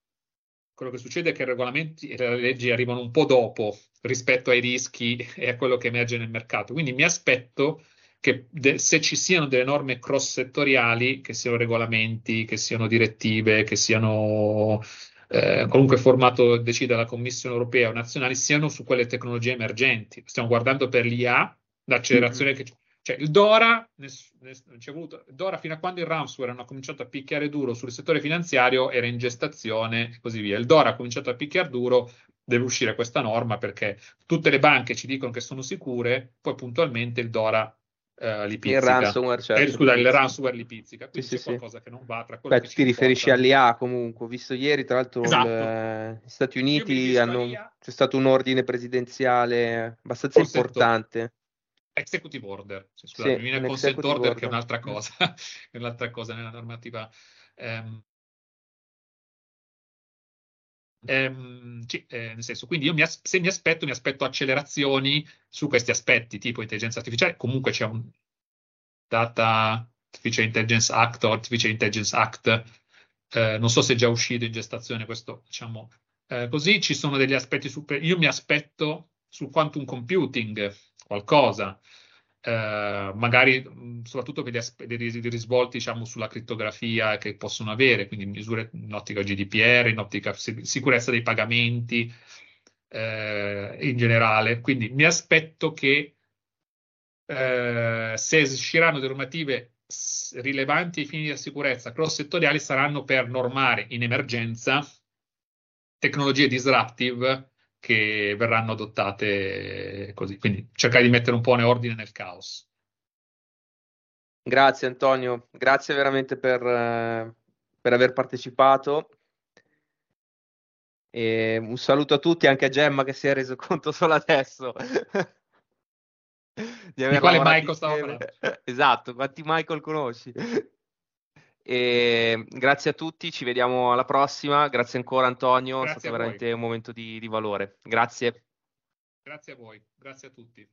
quello che succede è che i regolamenti e le leggi arrivano un po' dopo rispetto ai rischi e a quello che emerge nel mercato. Quindi mi aspetto che de- se ci siano delle norme cross settoriali, che siano regolamenti, che siano direttive, che siano eh, qualunque formato decida la Commissione europea o nazionali, siano su quelle tecnologie emergenti. Stiamo guardando per l'IA, l'accelerazione mm-hmm. che cioè il Dora, ness, ness, voluto, Dora fino a quando il ransomware hanno cominciato a picchiare duro sul settore finanziario era in gestazione e così via. Il Dora ha cominciato a picchiare duro, deve uscire questa norma perché tutte le banche ci dicono che sono sicure, poi puntualmente il Dora uh, li pizzica. Il ransomware, certo. Eh, scusa, il ransomware li pizzica. Quindi sì, c'è sì, qualcosa sì. che non va tra Beh, ti riferisci all'IA comunque. Ho visto ieri, tra l'altro, esatto. il, gli Stati Uniti hanno, c'è stato un ordine presidenziale abbastanza Forse importante. Executive order, scusate, mi viene consent order, order che è un'altra cosa, è un'altra cosa nella normativa. Um, Ehm, sì, eh, nel senso, quindi io mi as- se mi aspetto, mi aspetto accelerazioni su questi aspetti, tipo intelligenza artificiale. Comunque c'è un Data Artificial Intelligence Act o Artificial Intelligence Act, eh, non so se è già uscito in gestazione questo, diciamo eh, così. Ci sono degli aspetti super. Io mi aspetto sul quantum computing qualcosa. Eh, magari soprattutto per gli, gli risvolti diciamo, sulla crittografia che possono avere, quindi misure in ottica GDPR, in ottica sicurezza dei pagamenti eh, in generale. Quindi mi aspetto che eh, se usciranno normative rilevanti ai fini di sicurezza cross settoriali saranno per normare in emergenza tecnologie disruptive che verranno adottate così. Quindi cercare di mettere un po' in ordine nel caos. Grazie Antonio, grazie veramente per, eh, per aver partecipato. E un saluto a tutti, anche a Gemma che si è reso conto solo adesso. Di, di quale Michael stavo parlando. Esatto, quanti Michael conosci? E grazie a tutti, ci vediamo alla prossima. Grazie ancora Antonio, grazie è stato veramente un momento di, di valore. Grazie. Grazie a voi, grazie a tutti.